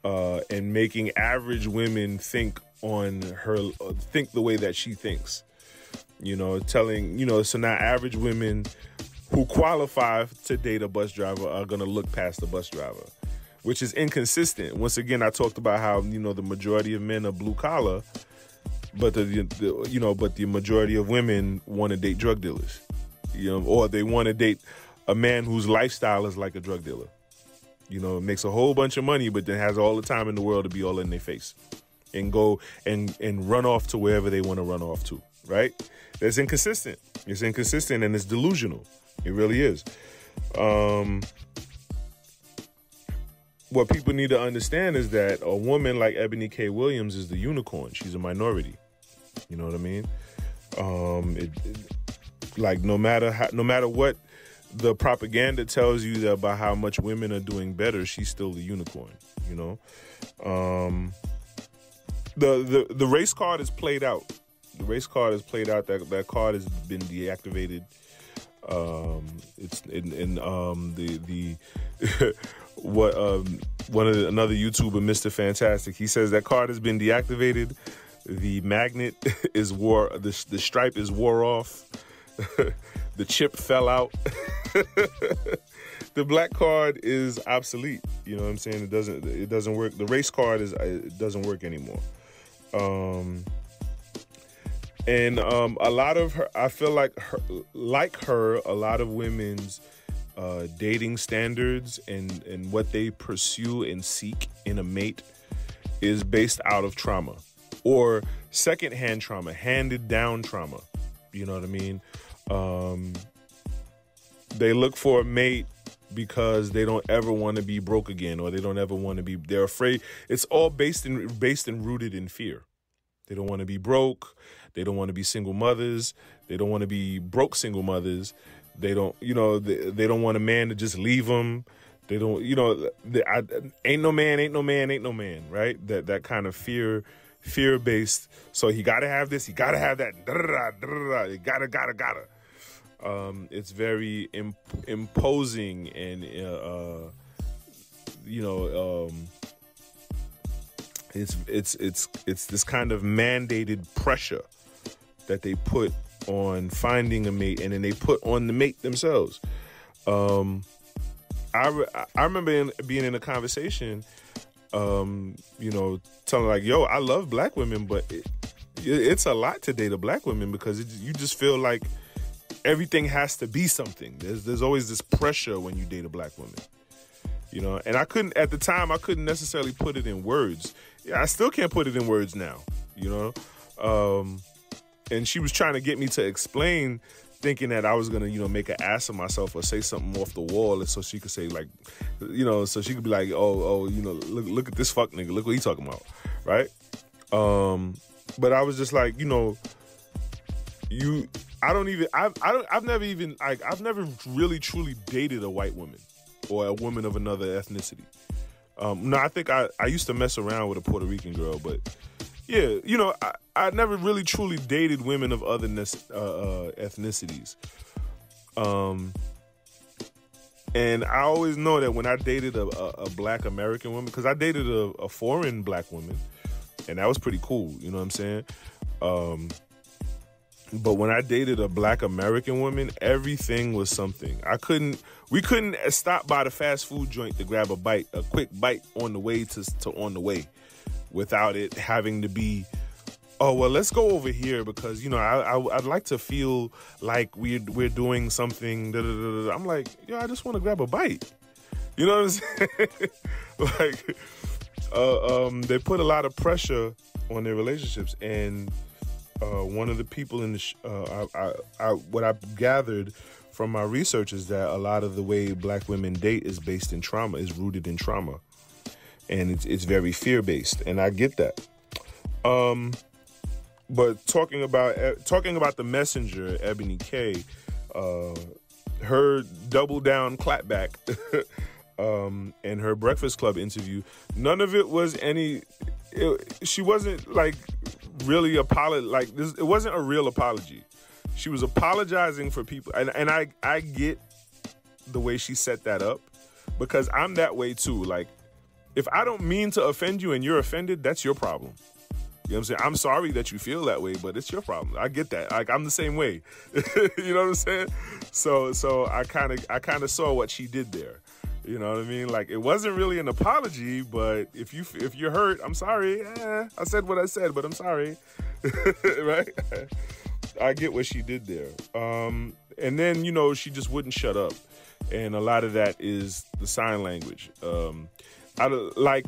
uh, and making average women think on her uh, think the way that she thinks. You know, telling you know, so now average women who qualify to date a bus driver are going to look past the bus driver, which is inconsistent. Once again, I talked about how you know the majority of men are blue collar, but the, the you know, but the majority of women want to date drug dealers you know, or they want to date a man whose lifestyle is like a drug dealer. You know, makes a whole bunch of money, but then has all the time in the world to be all in their face and go and and run off to wherever they want to run off to. Right? That's inconsistent. It's inconsistent and it's delusional. It really is. Um, what people need to understand is that a woman like Eboni K. Williams is the unicorn. She's a minority. You know what I mean? Um, it, it, like no matter how, no matter what the propaganda tells you about how much women are doing better, she's still the unicorn. You know, um, the the the race card is played out. The race card is played out. That that card has been deactivated. Um, it's in, in um, the the what um, one of the, another YouTuber, Mr. Fantastic. He says that card has been deactivated. The magnet is wore. The the stripe is wore off. the chip fell out. the black card is obsolete. You know what I'm saying? It doesn't it doesn't work. The race card is it doesn't work anymore. Um and um a lot of her I feel like her like her a lot of women's uh, dating standards and and what they pursue and seek in a mate is based out of trauma or secondhand trauma, handed down trauma. You know what I mean? Um, they look for a mate because they don't ever want to be broke again or they don't ever want to be they're afraid it's all based in based and rooted in fear. They don't want to be broke they don't want to be single mothers. They don't want to be broke single mothers. They don't you know they, they don't want a man to just leave them they don't you know they, I, ain't no man ain't no man ain't no man right? That that kind of fear fear based so he got to have this he got to have that gotta gotta gotta. Um, it's very imp- imposing and uh, uh, you know um, it's it's it's it's this kind of mandated pressure that they put on finding a mate and then they put on the mate themselves. Um, I I remember in, being in a conversation, um, you know, telling like, "Yo, I love black women, but it, it's a lot to date a black woman because it, you just feel like." everything has to be something. There's there's always this pressure when you date a black woman. You know, and I couldn't at the time I couldn't necessarily put it in words. I still can't put it in words now, you know. Um and she was trying to get me to explain thinking that I was gonna, you know, make an ass of myself or say something off the wall, so she could say like, you know, so she could be like, oh, oh, you know, look, look at this fuck nigga, look what he talking about, right? Um, but I was just like, you know, you I don't even I've I don't I've never even like I've never really truly dated a white woman or a woman of another ethnicity. Um, no, I think I, I used to mess around with a Puerto Rican girl, but yeah, you know, I, I never really truly dated women of other uh, uh, ethnicities. Um, and I always know that when I dated a, a, a black American woman, because I dated a, a, foreign black woman, and that was pretty cool, you know what I'm saying? Um, but when I dated a black American woman, everything was something. I couldn't we couldn't stop by the fast food joint to grab a bite, a quick bite on the way to, to on the way without it having to be oh well let's go over here because you know I, I would like to feel like we're we're doing something da, da, da, I'm like yeah I just want to grab a bite. You know what I'm saying? Like uh, um, they put a lot of pressure on their relationships and uh, one of the people in the sh- uh, I, I, I, what I've gathered from my research is that a lot of the way black women date is based in trauma, is rooted in trauma, and it's it's very fear based, and I get that. Um, but talking about talking about the messenger, Eboni K, uh, her double down clapback. um, and her Breakfast Club interview, none of it was any. It, she wasn't like really apologize. Like this, it wasn't a real apology. She was apologizing for people, and and I I get the way she set that up because I'm that way too. Like if I don't mean to offend you and you're offended, that's your problem. Know what I'm saying? I'm sorry that you feel that way, but it's your problem. I get that. Like I'm the same way. you know what I'm saying? So so I kind of I kind of saw what she did there. You know what I mean? Like it wasn't really an apology, but if you if you're hurt, I'm sorry. Eh, I said what I said, but I'm sorry. right? I get what she did there. Um, and then you know she just wouldn't shut up, and a lot of that is the sign language. Um, I like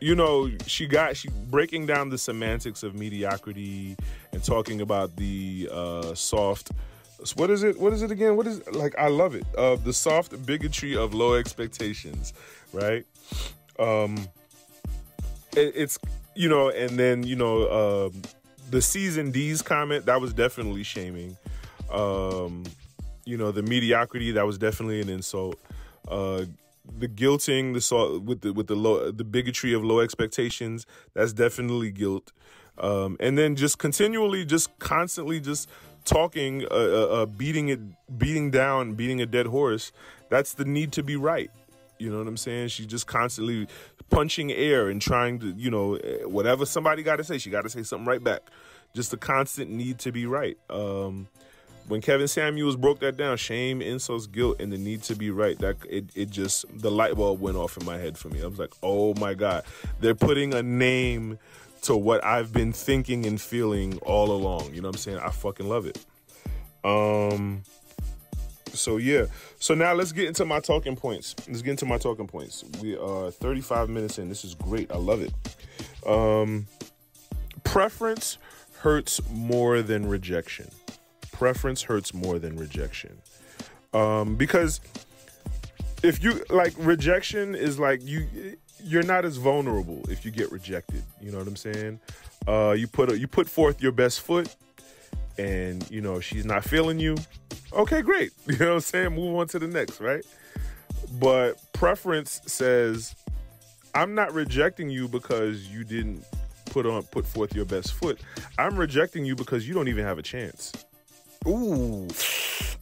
you know, she got she breaking down the semantics of mediocrity and talking about the uh, soft what is it? What is it again? What is like? I love it. Uh, the soft bigotry of low expectations, right? Um, it, it's you know, and then you know, um, the season D's comment that was definitely shaming. Um, you know, the mediocrity that was definitely an insult. Uh, the guilting, the with the with the low, the bigotry of low expectations, that's definitely guilt. Um, and then just continually, just constantly, just talking, uh, uh, uh, beating it, beating down, beating a dead horse. That's the need to be right. You know what I'm saying? She's just constantly punching air and trying to, you know, eh, whatever somebody got to say, she got to say something right back. Just the constant need to be right. Um, when Kevin Samuels broke that down, shame, insults, guilt, and the need to be right, that it, it just the light bulb went off in my head for me. I was like, oh my God. They're putting a name to what I've been thinking and feeling all along. You know what I'm saying? I fucking love it. Um so yeah. So now let's get into my talking points. Let's get into my talking points. We are 35 minutes in. This is great. I love it. Um preference hurts more than rejection. Preference hurts more than rejection. Um, because if you like rejection is like you you're not as vulnerable if you get rejected. You know what I'm saying? Uh, you put a, you put forth your best foot, and you know she's not feeling you. Okay, great. You know what I'm saying? Move on to the next, right? But preference says, I'm not rejecting you because you didn't put on put forth your best foot. I'm rejecting you because you don't even have a chance. Ooh,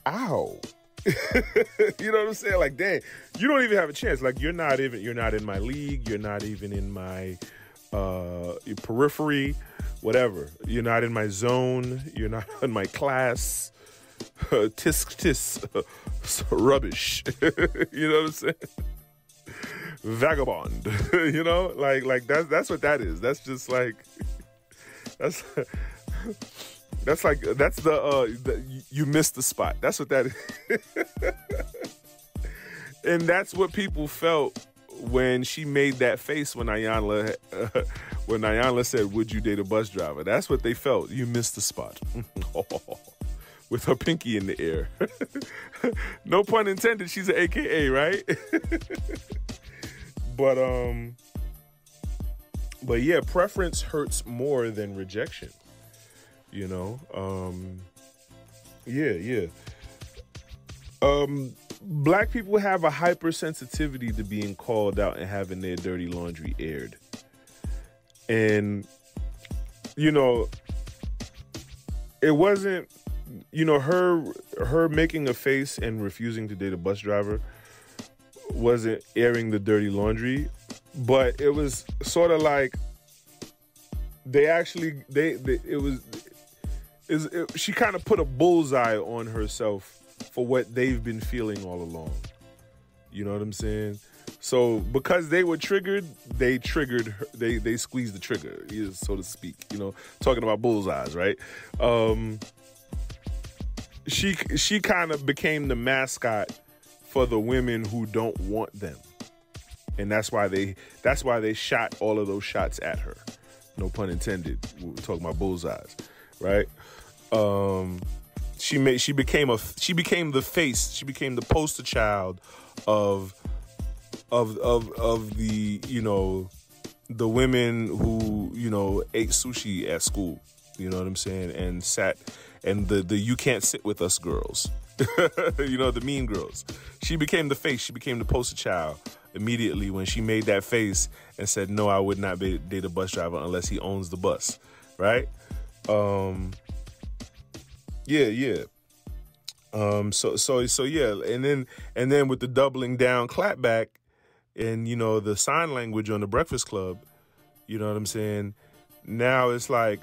ow. you know what I'm saying? Like, dang, you don't even have a chance. Like, you're not even you're not in my league. You're not even in my uh, periphery. Whatever. You're not in my zone. You're not in my class. tisk tisk, tis, rubbish. you know what I'm saying? Vagabond. you know, like like that's that's what that is. That's just like that's that's like that's the uh the, you missed the spot. That's what that is. and that's what people felt when she made that face when Iyanla uh, when Iyanla said, "Would you date a bus driver?" That's what they felt. You missed the spot. With her pinky in the air. no pun intended. She's an AKA, right? but um, but yeah, preference hurts more than rejection. You know, um, yeah, yeah. Um, black people have a hypersensitivity to being called out and having their dirty laundry aired. And, you know, it wasn't, you know, her her making a face and refusing to date a bus driver wasn't airing the dirty laundry, but it was sort of like they actually they, they it was is it, she kind of put a bullseye on herself for what they've been feeling all along. You know what I'm saying? So because they were triggered, they triggered her, they they squeezed the trigger, so to speak. You know, talking about bullseyes, right? Um, she she kind of became the mascot for the women who don't want them, and that's why they that's why they shot all of those shots at her. No pun intended. We're talking about bullseyes, right? Um, she made she became a she became the face she became the poster child of of of of the you know the women who you know ate sushi at school. You know what i'm saying? And sat and the the you can't sit with us girls. You know the mean girls. She became the face she became the poster child immediately when she made that face and said no i would not be, date a bus driver unless he owns the bus. Right? Um yeah yeah um, so so so yeah, and then and then with the doubling down clapback, and you know the sign language on the Breakfast Club, you know what I'm saying? Now it's like,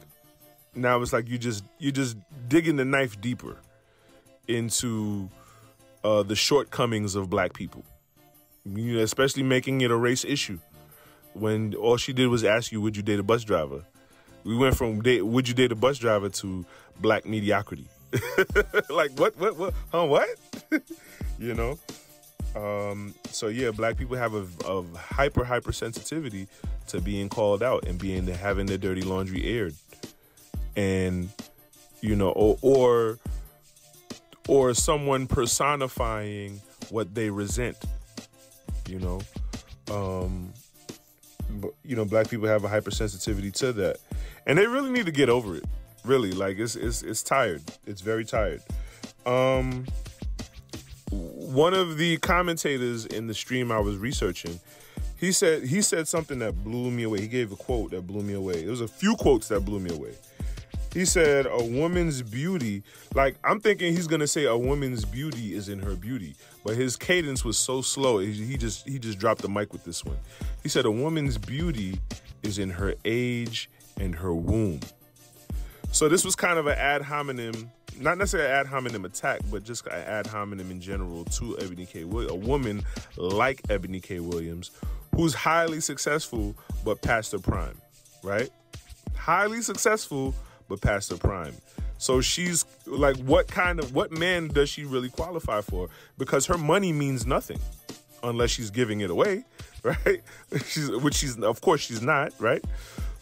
now it's like you just you just digging the knife deeper into uh, the shortcomings of Black people, you know, especially making it a race issue. When all she did was ask you, "Would you date a bus driver?" We went from date, "Would you date a bus driver?" to black mediocrity. like what what what? Huh what? You know? Um so yeah black people have a, a hyper hyper sensitivity to being called out and being having their dirty laundry aired. And you know or or, or someone personifying what they resent you know? Um but, you know black people have a hypersensitivity to that. And they really need to get over it Really, like it's it's it's tired. It's very tired. Um, one of the commentators in the stream I was researching, he said he said something that blew me away. He gave a quote that blew me away. It was a few quotes that blew me away. He said, "A woman's beauty." Like I'm thinking he's gonna say a woman's beauty is in her beauty, but his cadence was so slow. He just he just dropped the mic with this one. He said, "A woman's beauty is in her age and her womb." So this was kind of an ad hominem, not necessarily an ad hominem attack, but just an ad hominem in general to Eboni K. Williams, a woman like Eboni K. Williams, who's highly successful but past her prime, right? Highly successful but past her prime. So she's like, what kind of what man does she really qualify for? Because her money means nothing unless she's giving it away, right? She's which she's of course she's not, right?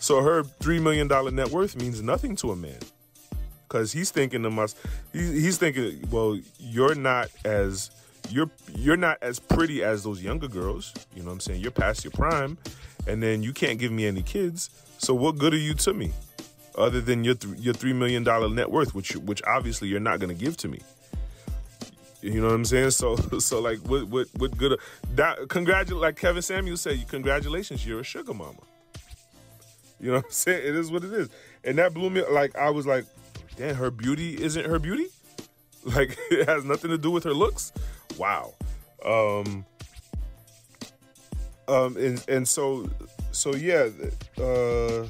So her three million dollar net worth means nothing to a man, because he's thinking to myself, he's thinking, well, you're not as you're you're not as pretty as those younger girls. You know what I'm saying? You're past your prime, and then you can't give me any kids. So what good are you to me, other than your th- your three million dollar net worth, which which obviously you're not going to give to me. You know what I'm saying? So so like what what what good? That congratulate like Kevin Samuel said, congratulations, you're a sugar mama. You know what I'm saying? It is what it is, and that blew me. Like I was like, damn, her beauty isn't her beauty. Like it has nothing to do with her looks. Wow. Um. Um. And and so so yeah. Uh.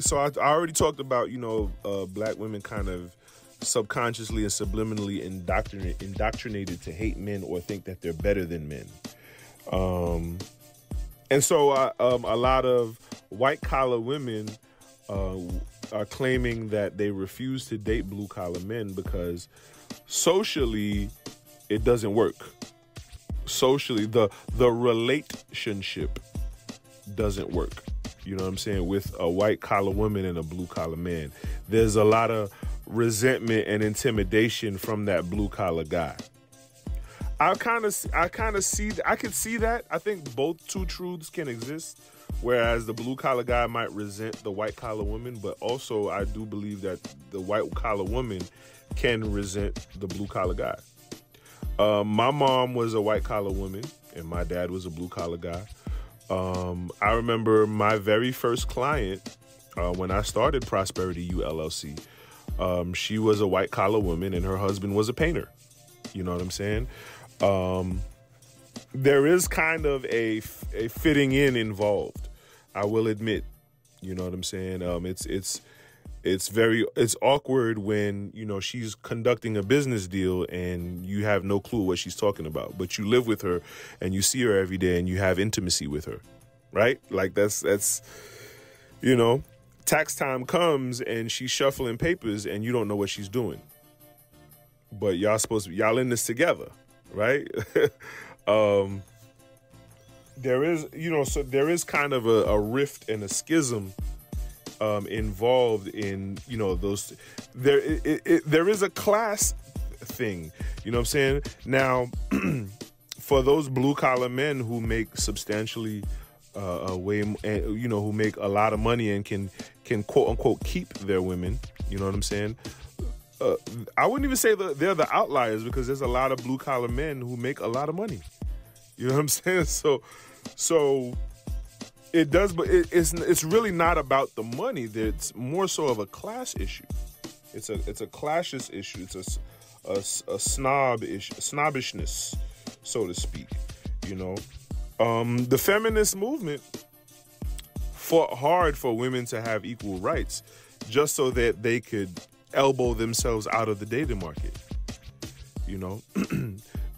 So I, I already talked about you know uh, black women kind of subconsciously and subliminally indoctrinate, indoctrinated to hate men or think that they're better than men. Um, and so uh, um, a lot of white collar women uh, are claiming that they refuse to date blue collar men because socially it doesn't work. Socially, the the relationship doesn't work. You know what I'm saying? With a white collar woman and a blue collar man, there's a lot of resentment and intimidation from that blue collar guy. I kind of, I kind of see, I could see that. I think both two truths can exist. Whereas the blue collar guy might resent the white collar woman, but also I do believe that the white collar woman can resent the blue collar guy. Uh, my mom was a white collar woman, and my dad was a blue collar guy. Um, I remember my very first client uh, when I started Prosperity U LLC. Um, she was a white collar woman, and her husband was a painter. You know what I'm saying? Um, there is kind of a, a fitting in involved. I will admit, you know what I'm saying. Um, it's it's it's very it's awkward when you know she's conducting a business deal and you have no clue what she's talking about, but you live with her and you see her every day and you have intimacy with her, right? Like that's that's you know, tax time comes and she's shuffling papers and you don't know what she's doing, but y'all supposed to, y'all in this together, right? um there is, you know, so there is kind of a, a rift and a schism um, involved in, you know, those. There, it, it, there is a class thing. You know what I'm saying? Now, for those blue collar men who make substantially uh, way, and you know, who make a lot of money and can can quote unquote keep their women. You know what I'm saying? Uh, I wouldn't even say that they're the outliers because there's a lot of blue collar men who make a lot of money. You know what I'm saying? So, so it does, but it, it's it's really not about the money. It's more so of a class issue. It's a it's a classist issue. It's a, a, a snob snobbishness, so to speak. You know, um, the feminist movement fought hard for women to have equal rights, just so that they could elbow themselves out of the dating market. You know,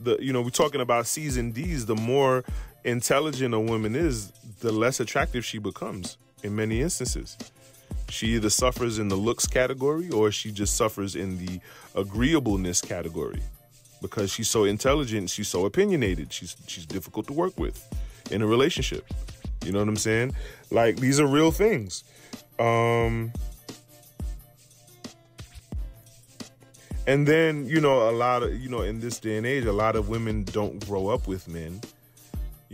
the you know we're talking about C's and D's. The more intelligent a woman is, the less attractive she becomes in many instances. She either suffers in the looks category or she just suffers in the agreeableness category because she's so intelligent, she's so opinionated, she's she's difficult to work with in a relationship. You know what I'm saying? Like these are real things. Um and then, you know, a lot of, you know, in this day and age, a lot of women don't grow up with men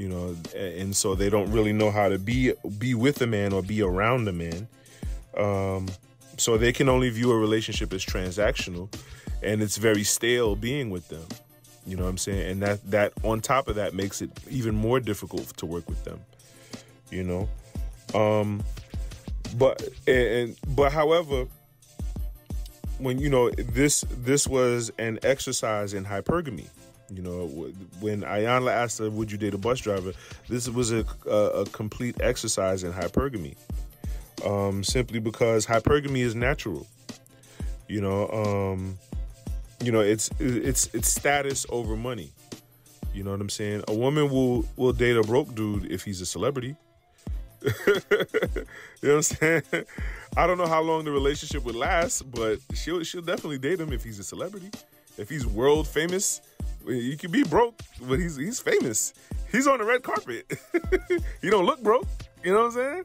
you know, and so they don't really know how to be be with a man or be around a man. Um, so they can only view a relationship as transactional, and it's very stale being with them. You know what I'm saying? And that that on top of that makes it even more difficult to work with them. You know, um, but and but however, when you know this this was an exercise in hypergamy you know, when Iyanla asked her, "Would you date a bus driver?" This was a, a, a complete exercise in hypergamy, um, simply because hypergamy is natural. You know, um, you know, it's it's it's status over money. You know what I'm saying? A woman will will date a broke dude if he's a celebrity. you know what I'm saying? I don't know how long the relationship would last, but she'll she'll definitely date him if he's a celebrity. If he's world famous, you could be broke, but he's he's famous. He's on the red carpet. he don't look broke. You know what I'm saying?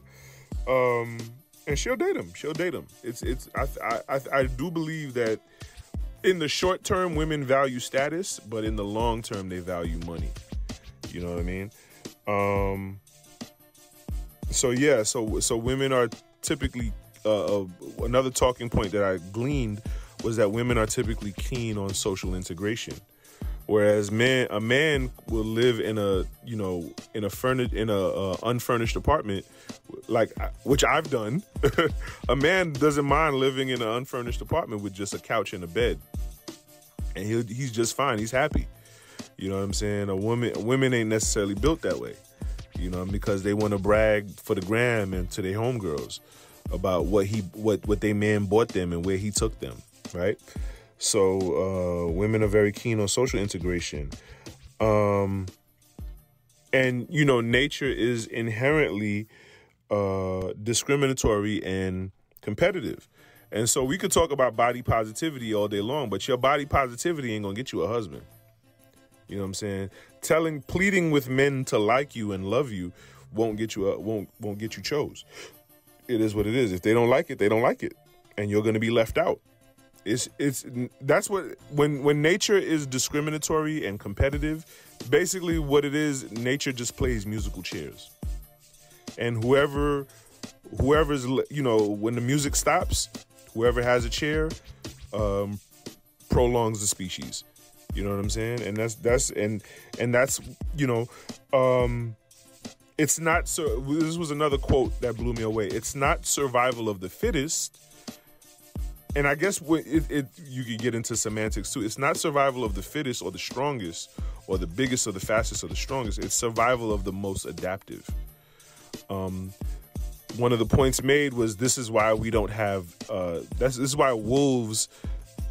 Um, and she'll date him. She'll date him. It's it's. I I I do believe that in the short term, women value status, but in the long term, they value money. You know what I mean? Um. So yeah, so so women are typically uh, uh, another talking point that I gleaned was that women are typically keen on social integration, whereas man a man will live in a you know in a furnished in a uh, unfurnished apartment, like which I've done. a man doesn't mind living in an unfurnished apartment with just a couch and a bed, and he he's just fine. He's happy. You know what I'm saying? A woman women ain't necessarily built that way you know, because they want to brag for the gram and to their homegirls about what he what what they man bought them and where he took them, right? So uh, women are very keen on social integration, um, and you know, nature is inherently uh, discriminatory and competitive. And so we could talk about body positivity all day long, but your body positivity ain't gonna get you a husband. You know what I'm saying? Telling, pleading with men to like you and love you won't get you a, won't won't get you chose. It is what it is. If they don't like it, they don't like it, and you're going to be left out. It's it's that's what when when nature is discriminatory and competitive, basically what it is, nature just plays musical chairs, and whoever whoever's you know when the music stops, whoever has a chair um, prolongs the species. You know what I'm saying? And that's that's and and that's you know, um, it's not so. This was another quote that blew me away. It's not survival of the fittest. And I guess it, it, you could get into semantics too. It's not survival of the fittest or the strongest or the biggest or the fastest or the strongest. It's survival of the most adaptive. Um, one of the points made was this is why we don't have uh, that's this is why wolves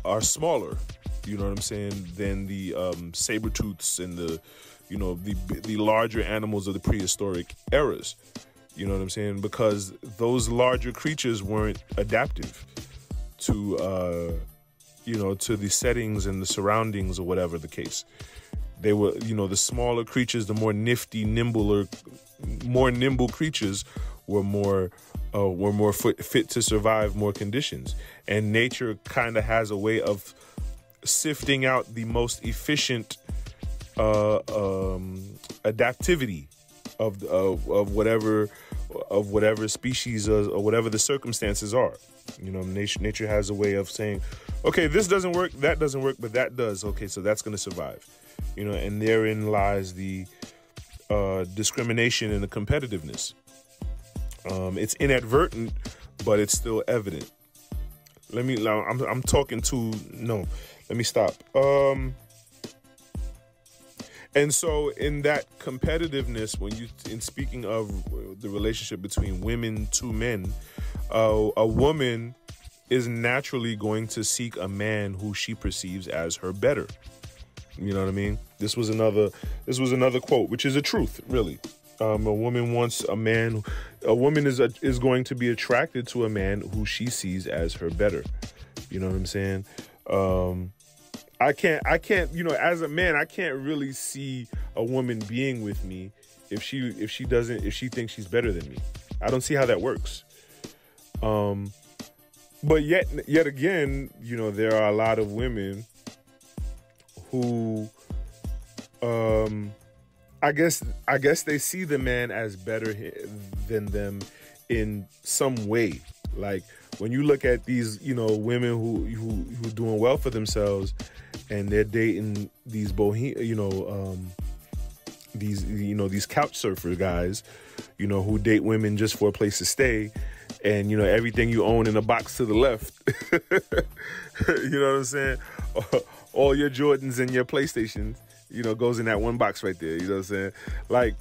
are smaller you know what I'm saying, than the um, saber tooths and the, you know, the the larger animals of the prehistoric eras. You know what I'm saying? Because those larger creatures weren't adaptive to, uh, you know, to the settings and the surroundings or whatever the case. They were, you know, the smaller creatures, the more nifty, nimbler, more nimble creatures were more uh, were more fit, fit to survive more conditions. And nature kind of has a way of sifting out the most efficient uh, um, adaptivity of, of of whatever of whatever species or, whatever the circumstances are. You know, nature nature has a way of saying, okay, this doesn't work, that doesn't work, but that does. Okay, so that's going to survive. You know, and therein lies the uh, discrimination and the competitiveness. Um, it's inadvertent, but it's still evident. Let me. I'm, I'm talking to no. Let me stop. Um, and so, in that competitiveness, when you, in speaking of the relationship between women to men, uh, a woman is naturally going to seek a man who she perceives as her better. You know what I mean? This was another. This was another quote, which is a truth, really. Um, a woman wants a man. A woman is a, is going to be attracted to a man who she sees as her better. You know what I'm saying? Um, I can't I can't you know as a man I can't really see a woman being with me if she if she doesn't if she thinks she's better than me. I don't see how that works. Um but yet yet again, you know, there are a lot of women who um I guess I guess they see the man as better than them in some way. Like when you look at these, you know, women who who who doing well for themselves and they're dating these bohem, you know, um, these you know these couch surfer guys, you know, who date women just for a place to stay, and you know everything you own in a box to the left. you know what I'm saying? All your Jordans and your PlayStations, you know, goes in that one box right there. You know what I'm saying? Like,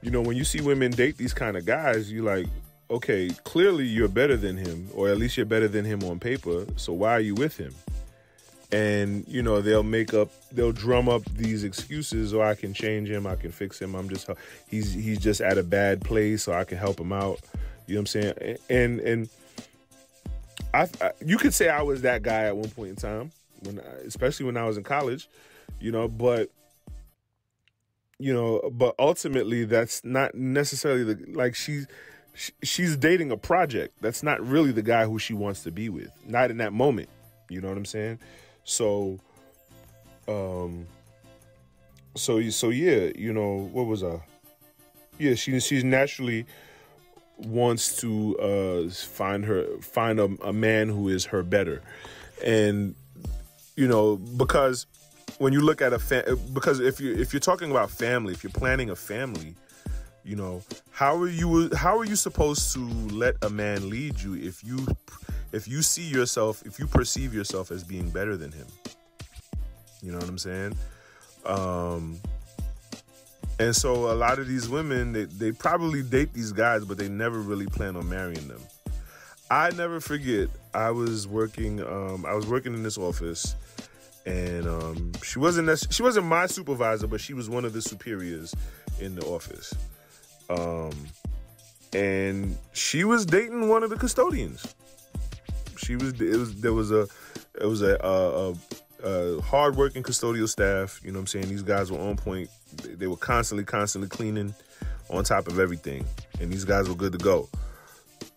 you know, when you see women date these kind of guys, you like, okay, clearly you're better than him, or at least you're better than him on paper. So why are you with him? and you know they'll make up they'll drum up these excuses or oh, i can change him i can fix him i'm just he's he's just at a bad place so i can help him out you know what i'm saying and and I, I you could say i was that guy at one point in time when especially when i was in college you know, but you know, but ultimately that's not necessarily the like she's she's dating a project. That's not really the guy who she wants to be with. Not in that moment. You know what I'm saying? So um so so yeah, you know, what was I? Yeah, she she's naturally wants to uh find her find a, a man who is her better. And you know, because when you look at a fa- because if you if you're talking about family, if you're planning a family, you know, how are you how are you supposed to let a man lead you if you if you see yourself, if you perceive yourself as being better than him? You know what I'm saying? Um and so a lot of these women, they, they probably date these guys, but they never really plan on marrying them. I never forget. I was working. Um, I was working in this office, and um, she wasn't she wasn't my supervisor, but she was one of the superiors in the office. Um, and she was dating one of the custodians. She was. It was. There was a. It was a, a, a hardworking custodial staff. You know what I'm saying? These guys were on point. They were constantly, constantly cleaning on top of everything. And these guys were good to go.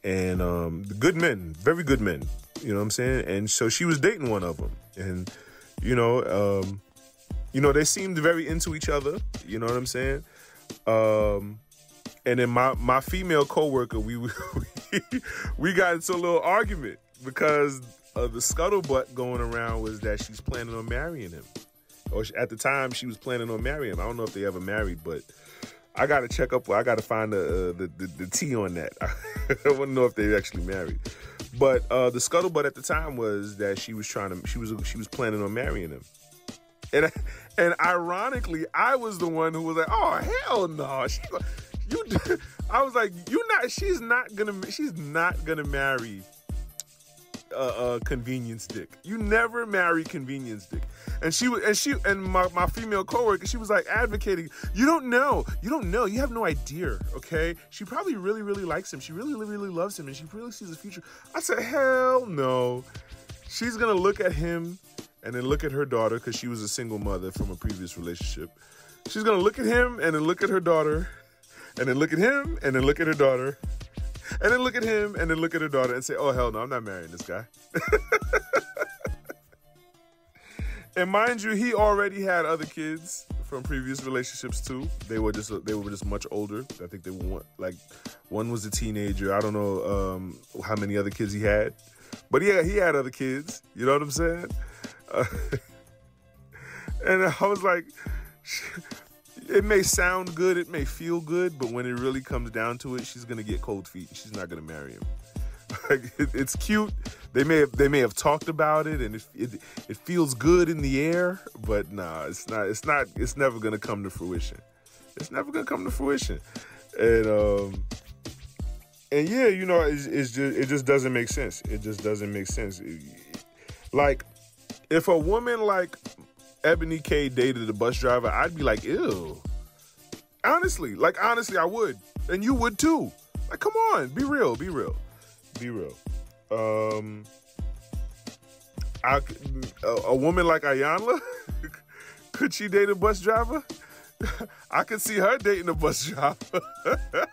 And um, good men, very good men. You know what I'm saying? And so she was dating one of them. And, you know, um, you know, they seemed very into each other. You know what I'm saying? Um, and then my, my female coworker, we, we, we got into a little argument because uh, the scuttlebutt going around was that she's planning on marrying him. Or she, at the time, she was planning on marrying him. I don't know if they ever married, but I got to check up. I got to find the, uh, the, the the tea on that. I want to know if they actually married. But uh, the scuttlebutt at the time was that she was trying to. She was she was planning on marrying him. And and ironically, I was the one who was like, "Oh hell no!" She, you, I was like, you're not? She's not gonna. She's not gonna marry a, a convenience dick. You never marry convenience dick. And she and she and my, my female coworker, she was like advocating, you don't know, you don't know, you have no idea, okay? She probably really, really likes him. She really, really, really loves him, and she really sees the future. I said, hell no. She's gonna look at him and then look at her daughter, because she was a single mother from a previous relationship. She's gonna look at him and then look at her daughter, and then look at him and then look at her daughter, and then look at him and then look at her daughter and say, "Oh hell no, I'm not marrying this guy." and mind you, he already had other kids from previous relationships too. They were just they were just much older. I think they were like one was a teenager. I don't know um, how many other kids he had, but yeah, he had other kids. You know what I'm saying? Uh, and I was like it may sound good, it may feel good, but when it really comes down to it, she's gonna get cold feet. She's not gonna marry him. it's cute. They may have they may have talked about it, and it, it it feels good in the air, but nah, it's not. It's not. It's never gonna come to fruition. It's never gonna come to fruition, and um, and yeah, you know, it's, it's just it just doesn't make sense. It just doesn't make sense. Like, if a woman like Eboni K dated a bus driver, I'd be like, ew. Honestly, like honestly, I would, and you would too. Like, come on, be real, be real, be real. Um, I, a, a woman like Iyanla, could she date a bus driver? I could see her dating a bus driver.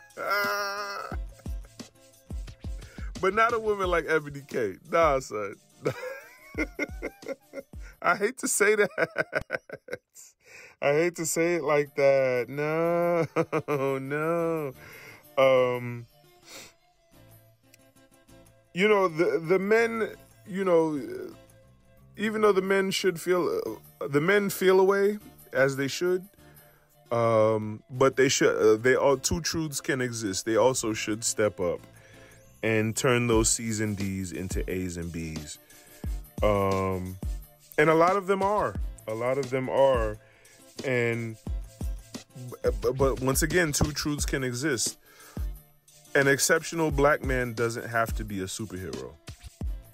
but not a woman like Eboni K. Nah, son. I hate to say that. I hate to say it like that. No, no. Um, you know the the men. You know, even though the men should feel, the men feel away as they should. Um, but they should. Uh, they all two truths can exist. They also should step up and turn those C's and D's into A's and B's. Um, and a lot of them are. A lot of them are. And but once again, two truths can exist. An exceptional black man doesn't have to be a superhero.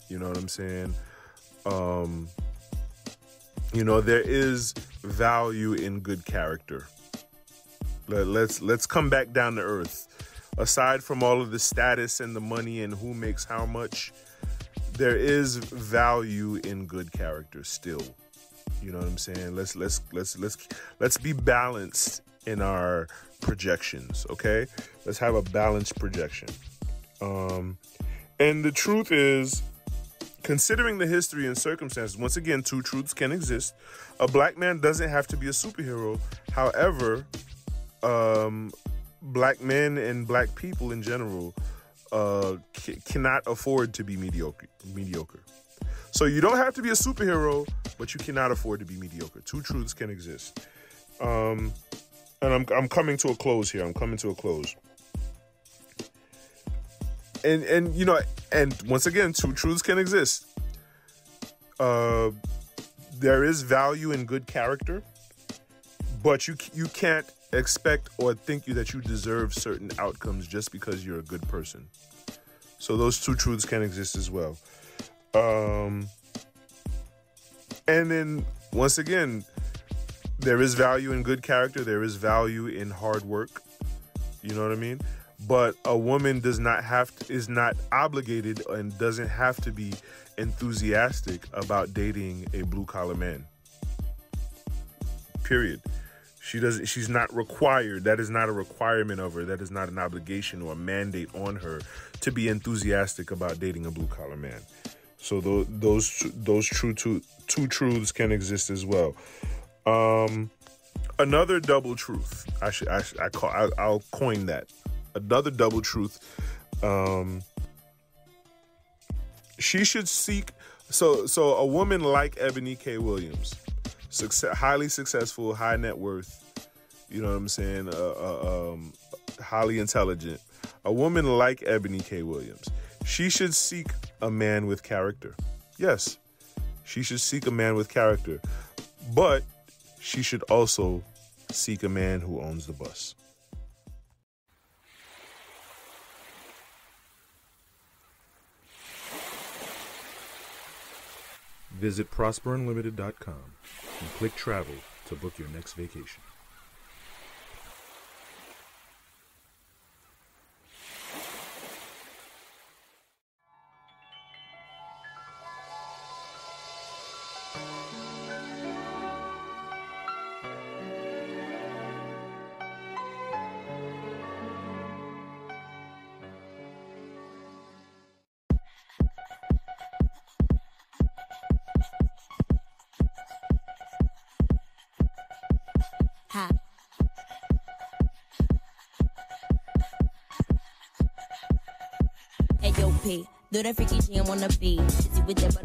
You know what I'm saying? Um, you know, there is value in good character. Let, let's let's come back down to earth. Aside from all of the status and the money and who makes how much, there is value in good character still. You know what I'm saying? Let's let's let's let's let's be balanced in our projections, okay? Let's have a balanced projection. Um and the truth is considering the history and circumstances, once again, two truths can exist. A black man doesn't have to be a superhero. However, um, black men and black people in general uh, c- cannot afford to be mediocre. Mediocre. So you don't have to be a superhero, but you cannot afford to be mediocre. Two truths can exist. Um, and I'm I'm coming to a close here. I'm coming to a close. And and you know, and once again, two truths can exist. Uh, there is value in good character, but you you can't expect or think you that you deserve certain outcomes just because you're a good person. So those two truths can exist as well. Um, and then once again, there is value in good character. There is value in hard work. You know what I mean? But a woman does not have to, is not obligated and doesn't have to be enthusiastic about dating a blue collar man. Period. She doesn't she's not required. That is not a requirement of her. That is not an obligation or a mandate on her to be enthusiastic about dating a blue collar man. So those those those true two two truths can exist as well. Um, another double truth. I should I, I call I, I'll coin that. Another double truth. Um, she should seek. So so a woman like Eboni K. Williams, success, highly successful, high net worth. You know what I'm saying? Uh, uh, um, highly intelligent. A woman like Eboni K. Williams, she should seek a man with character. Yes, she should seek a man with character, but she should also seek a man who owns the bus. Visit prosperunlimited.com and click travel to book your next vacation. Do that freaky jam the beat. Busy with that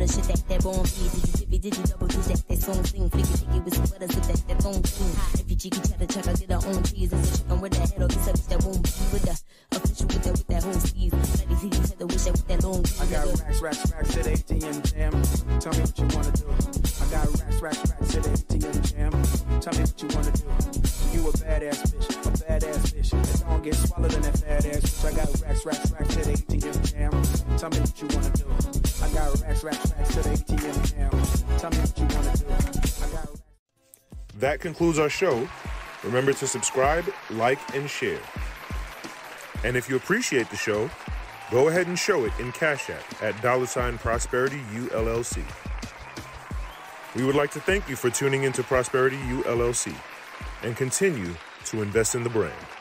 concludes our show. Remember to subscribe, like, and share. And if you appreciate the show, go ahead and show it in Cash App at dollar sign Prosperity ULLC. We would like to thank you for tuning into Prosperity ULLC and continue to invest in the brand.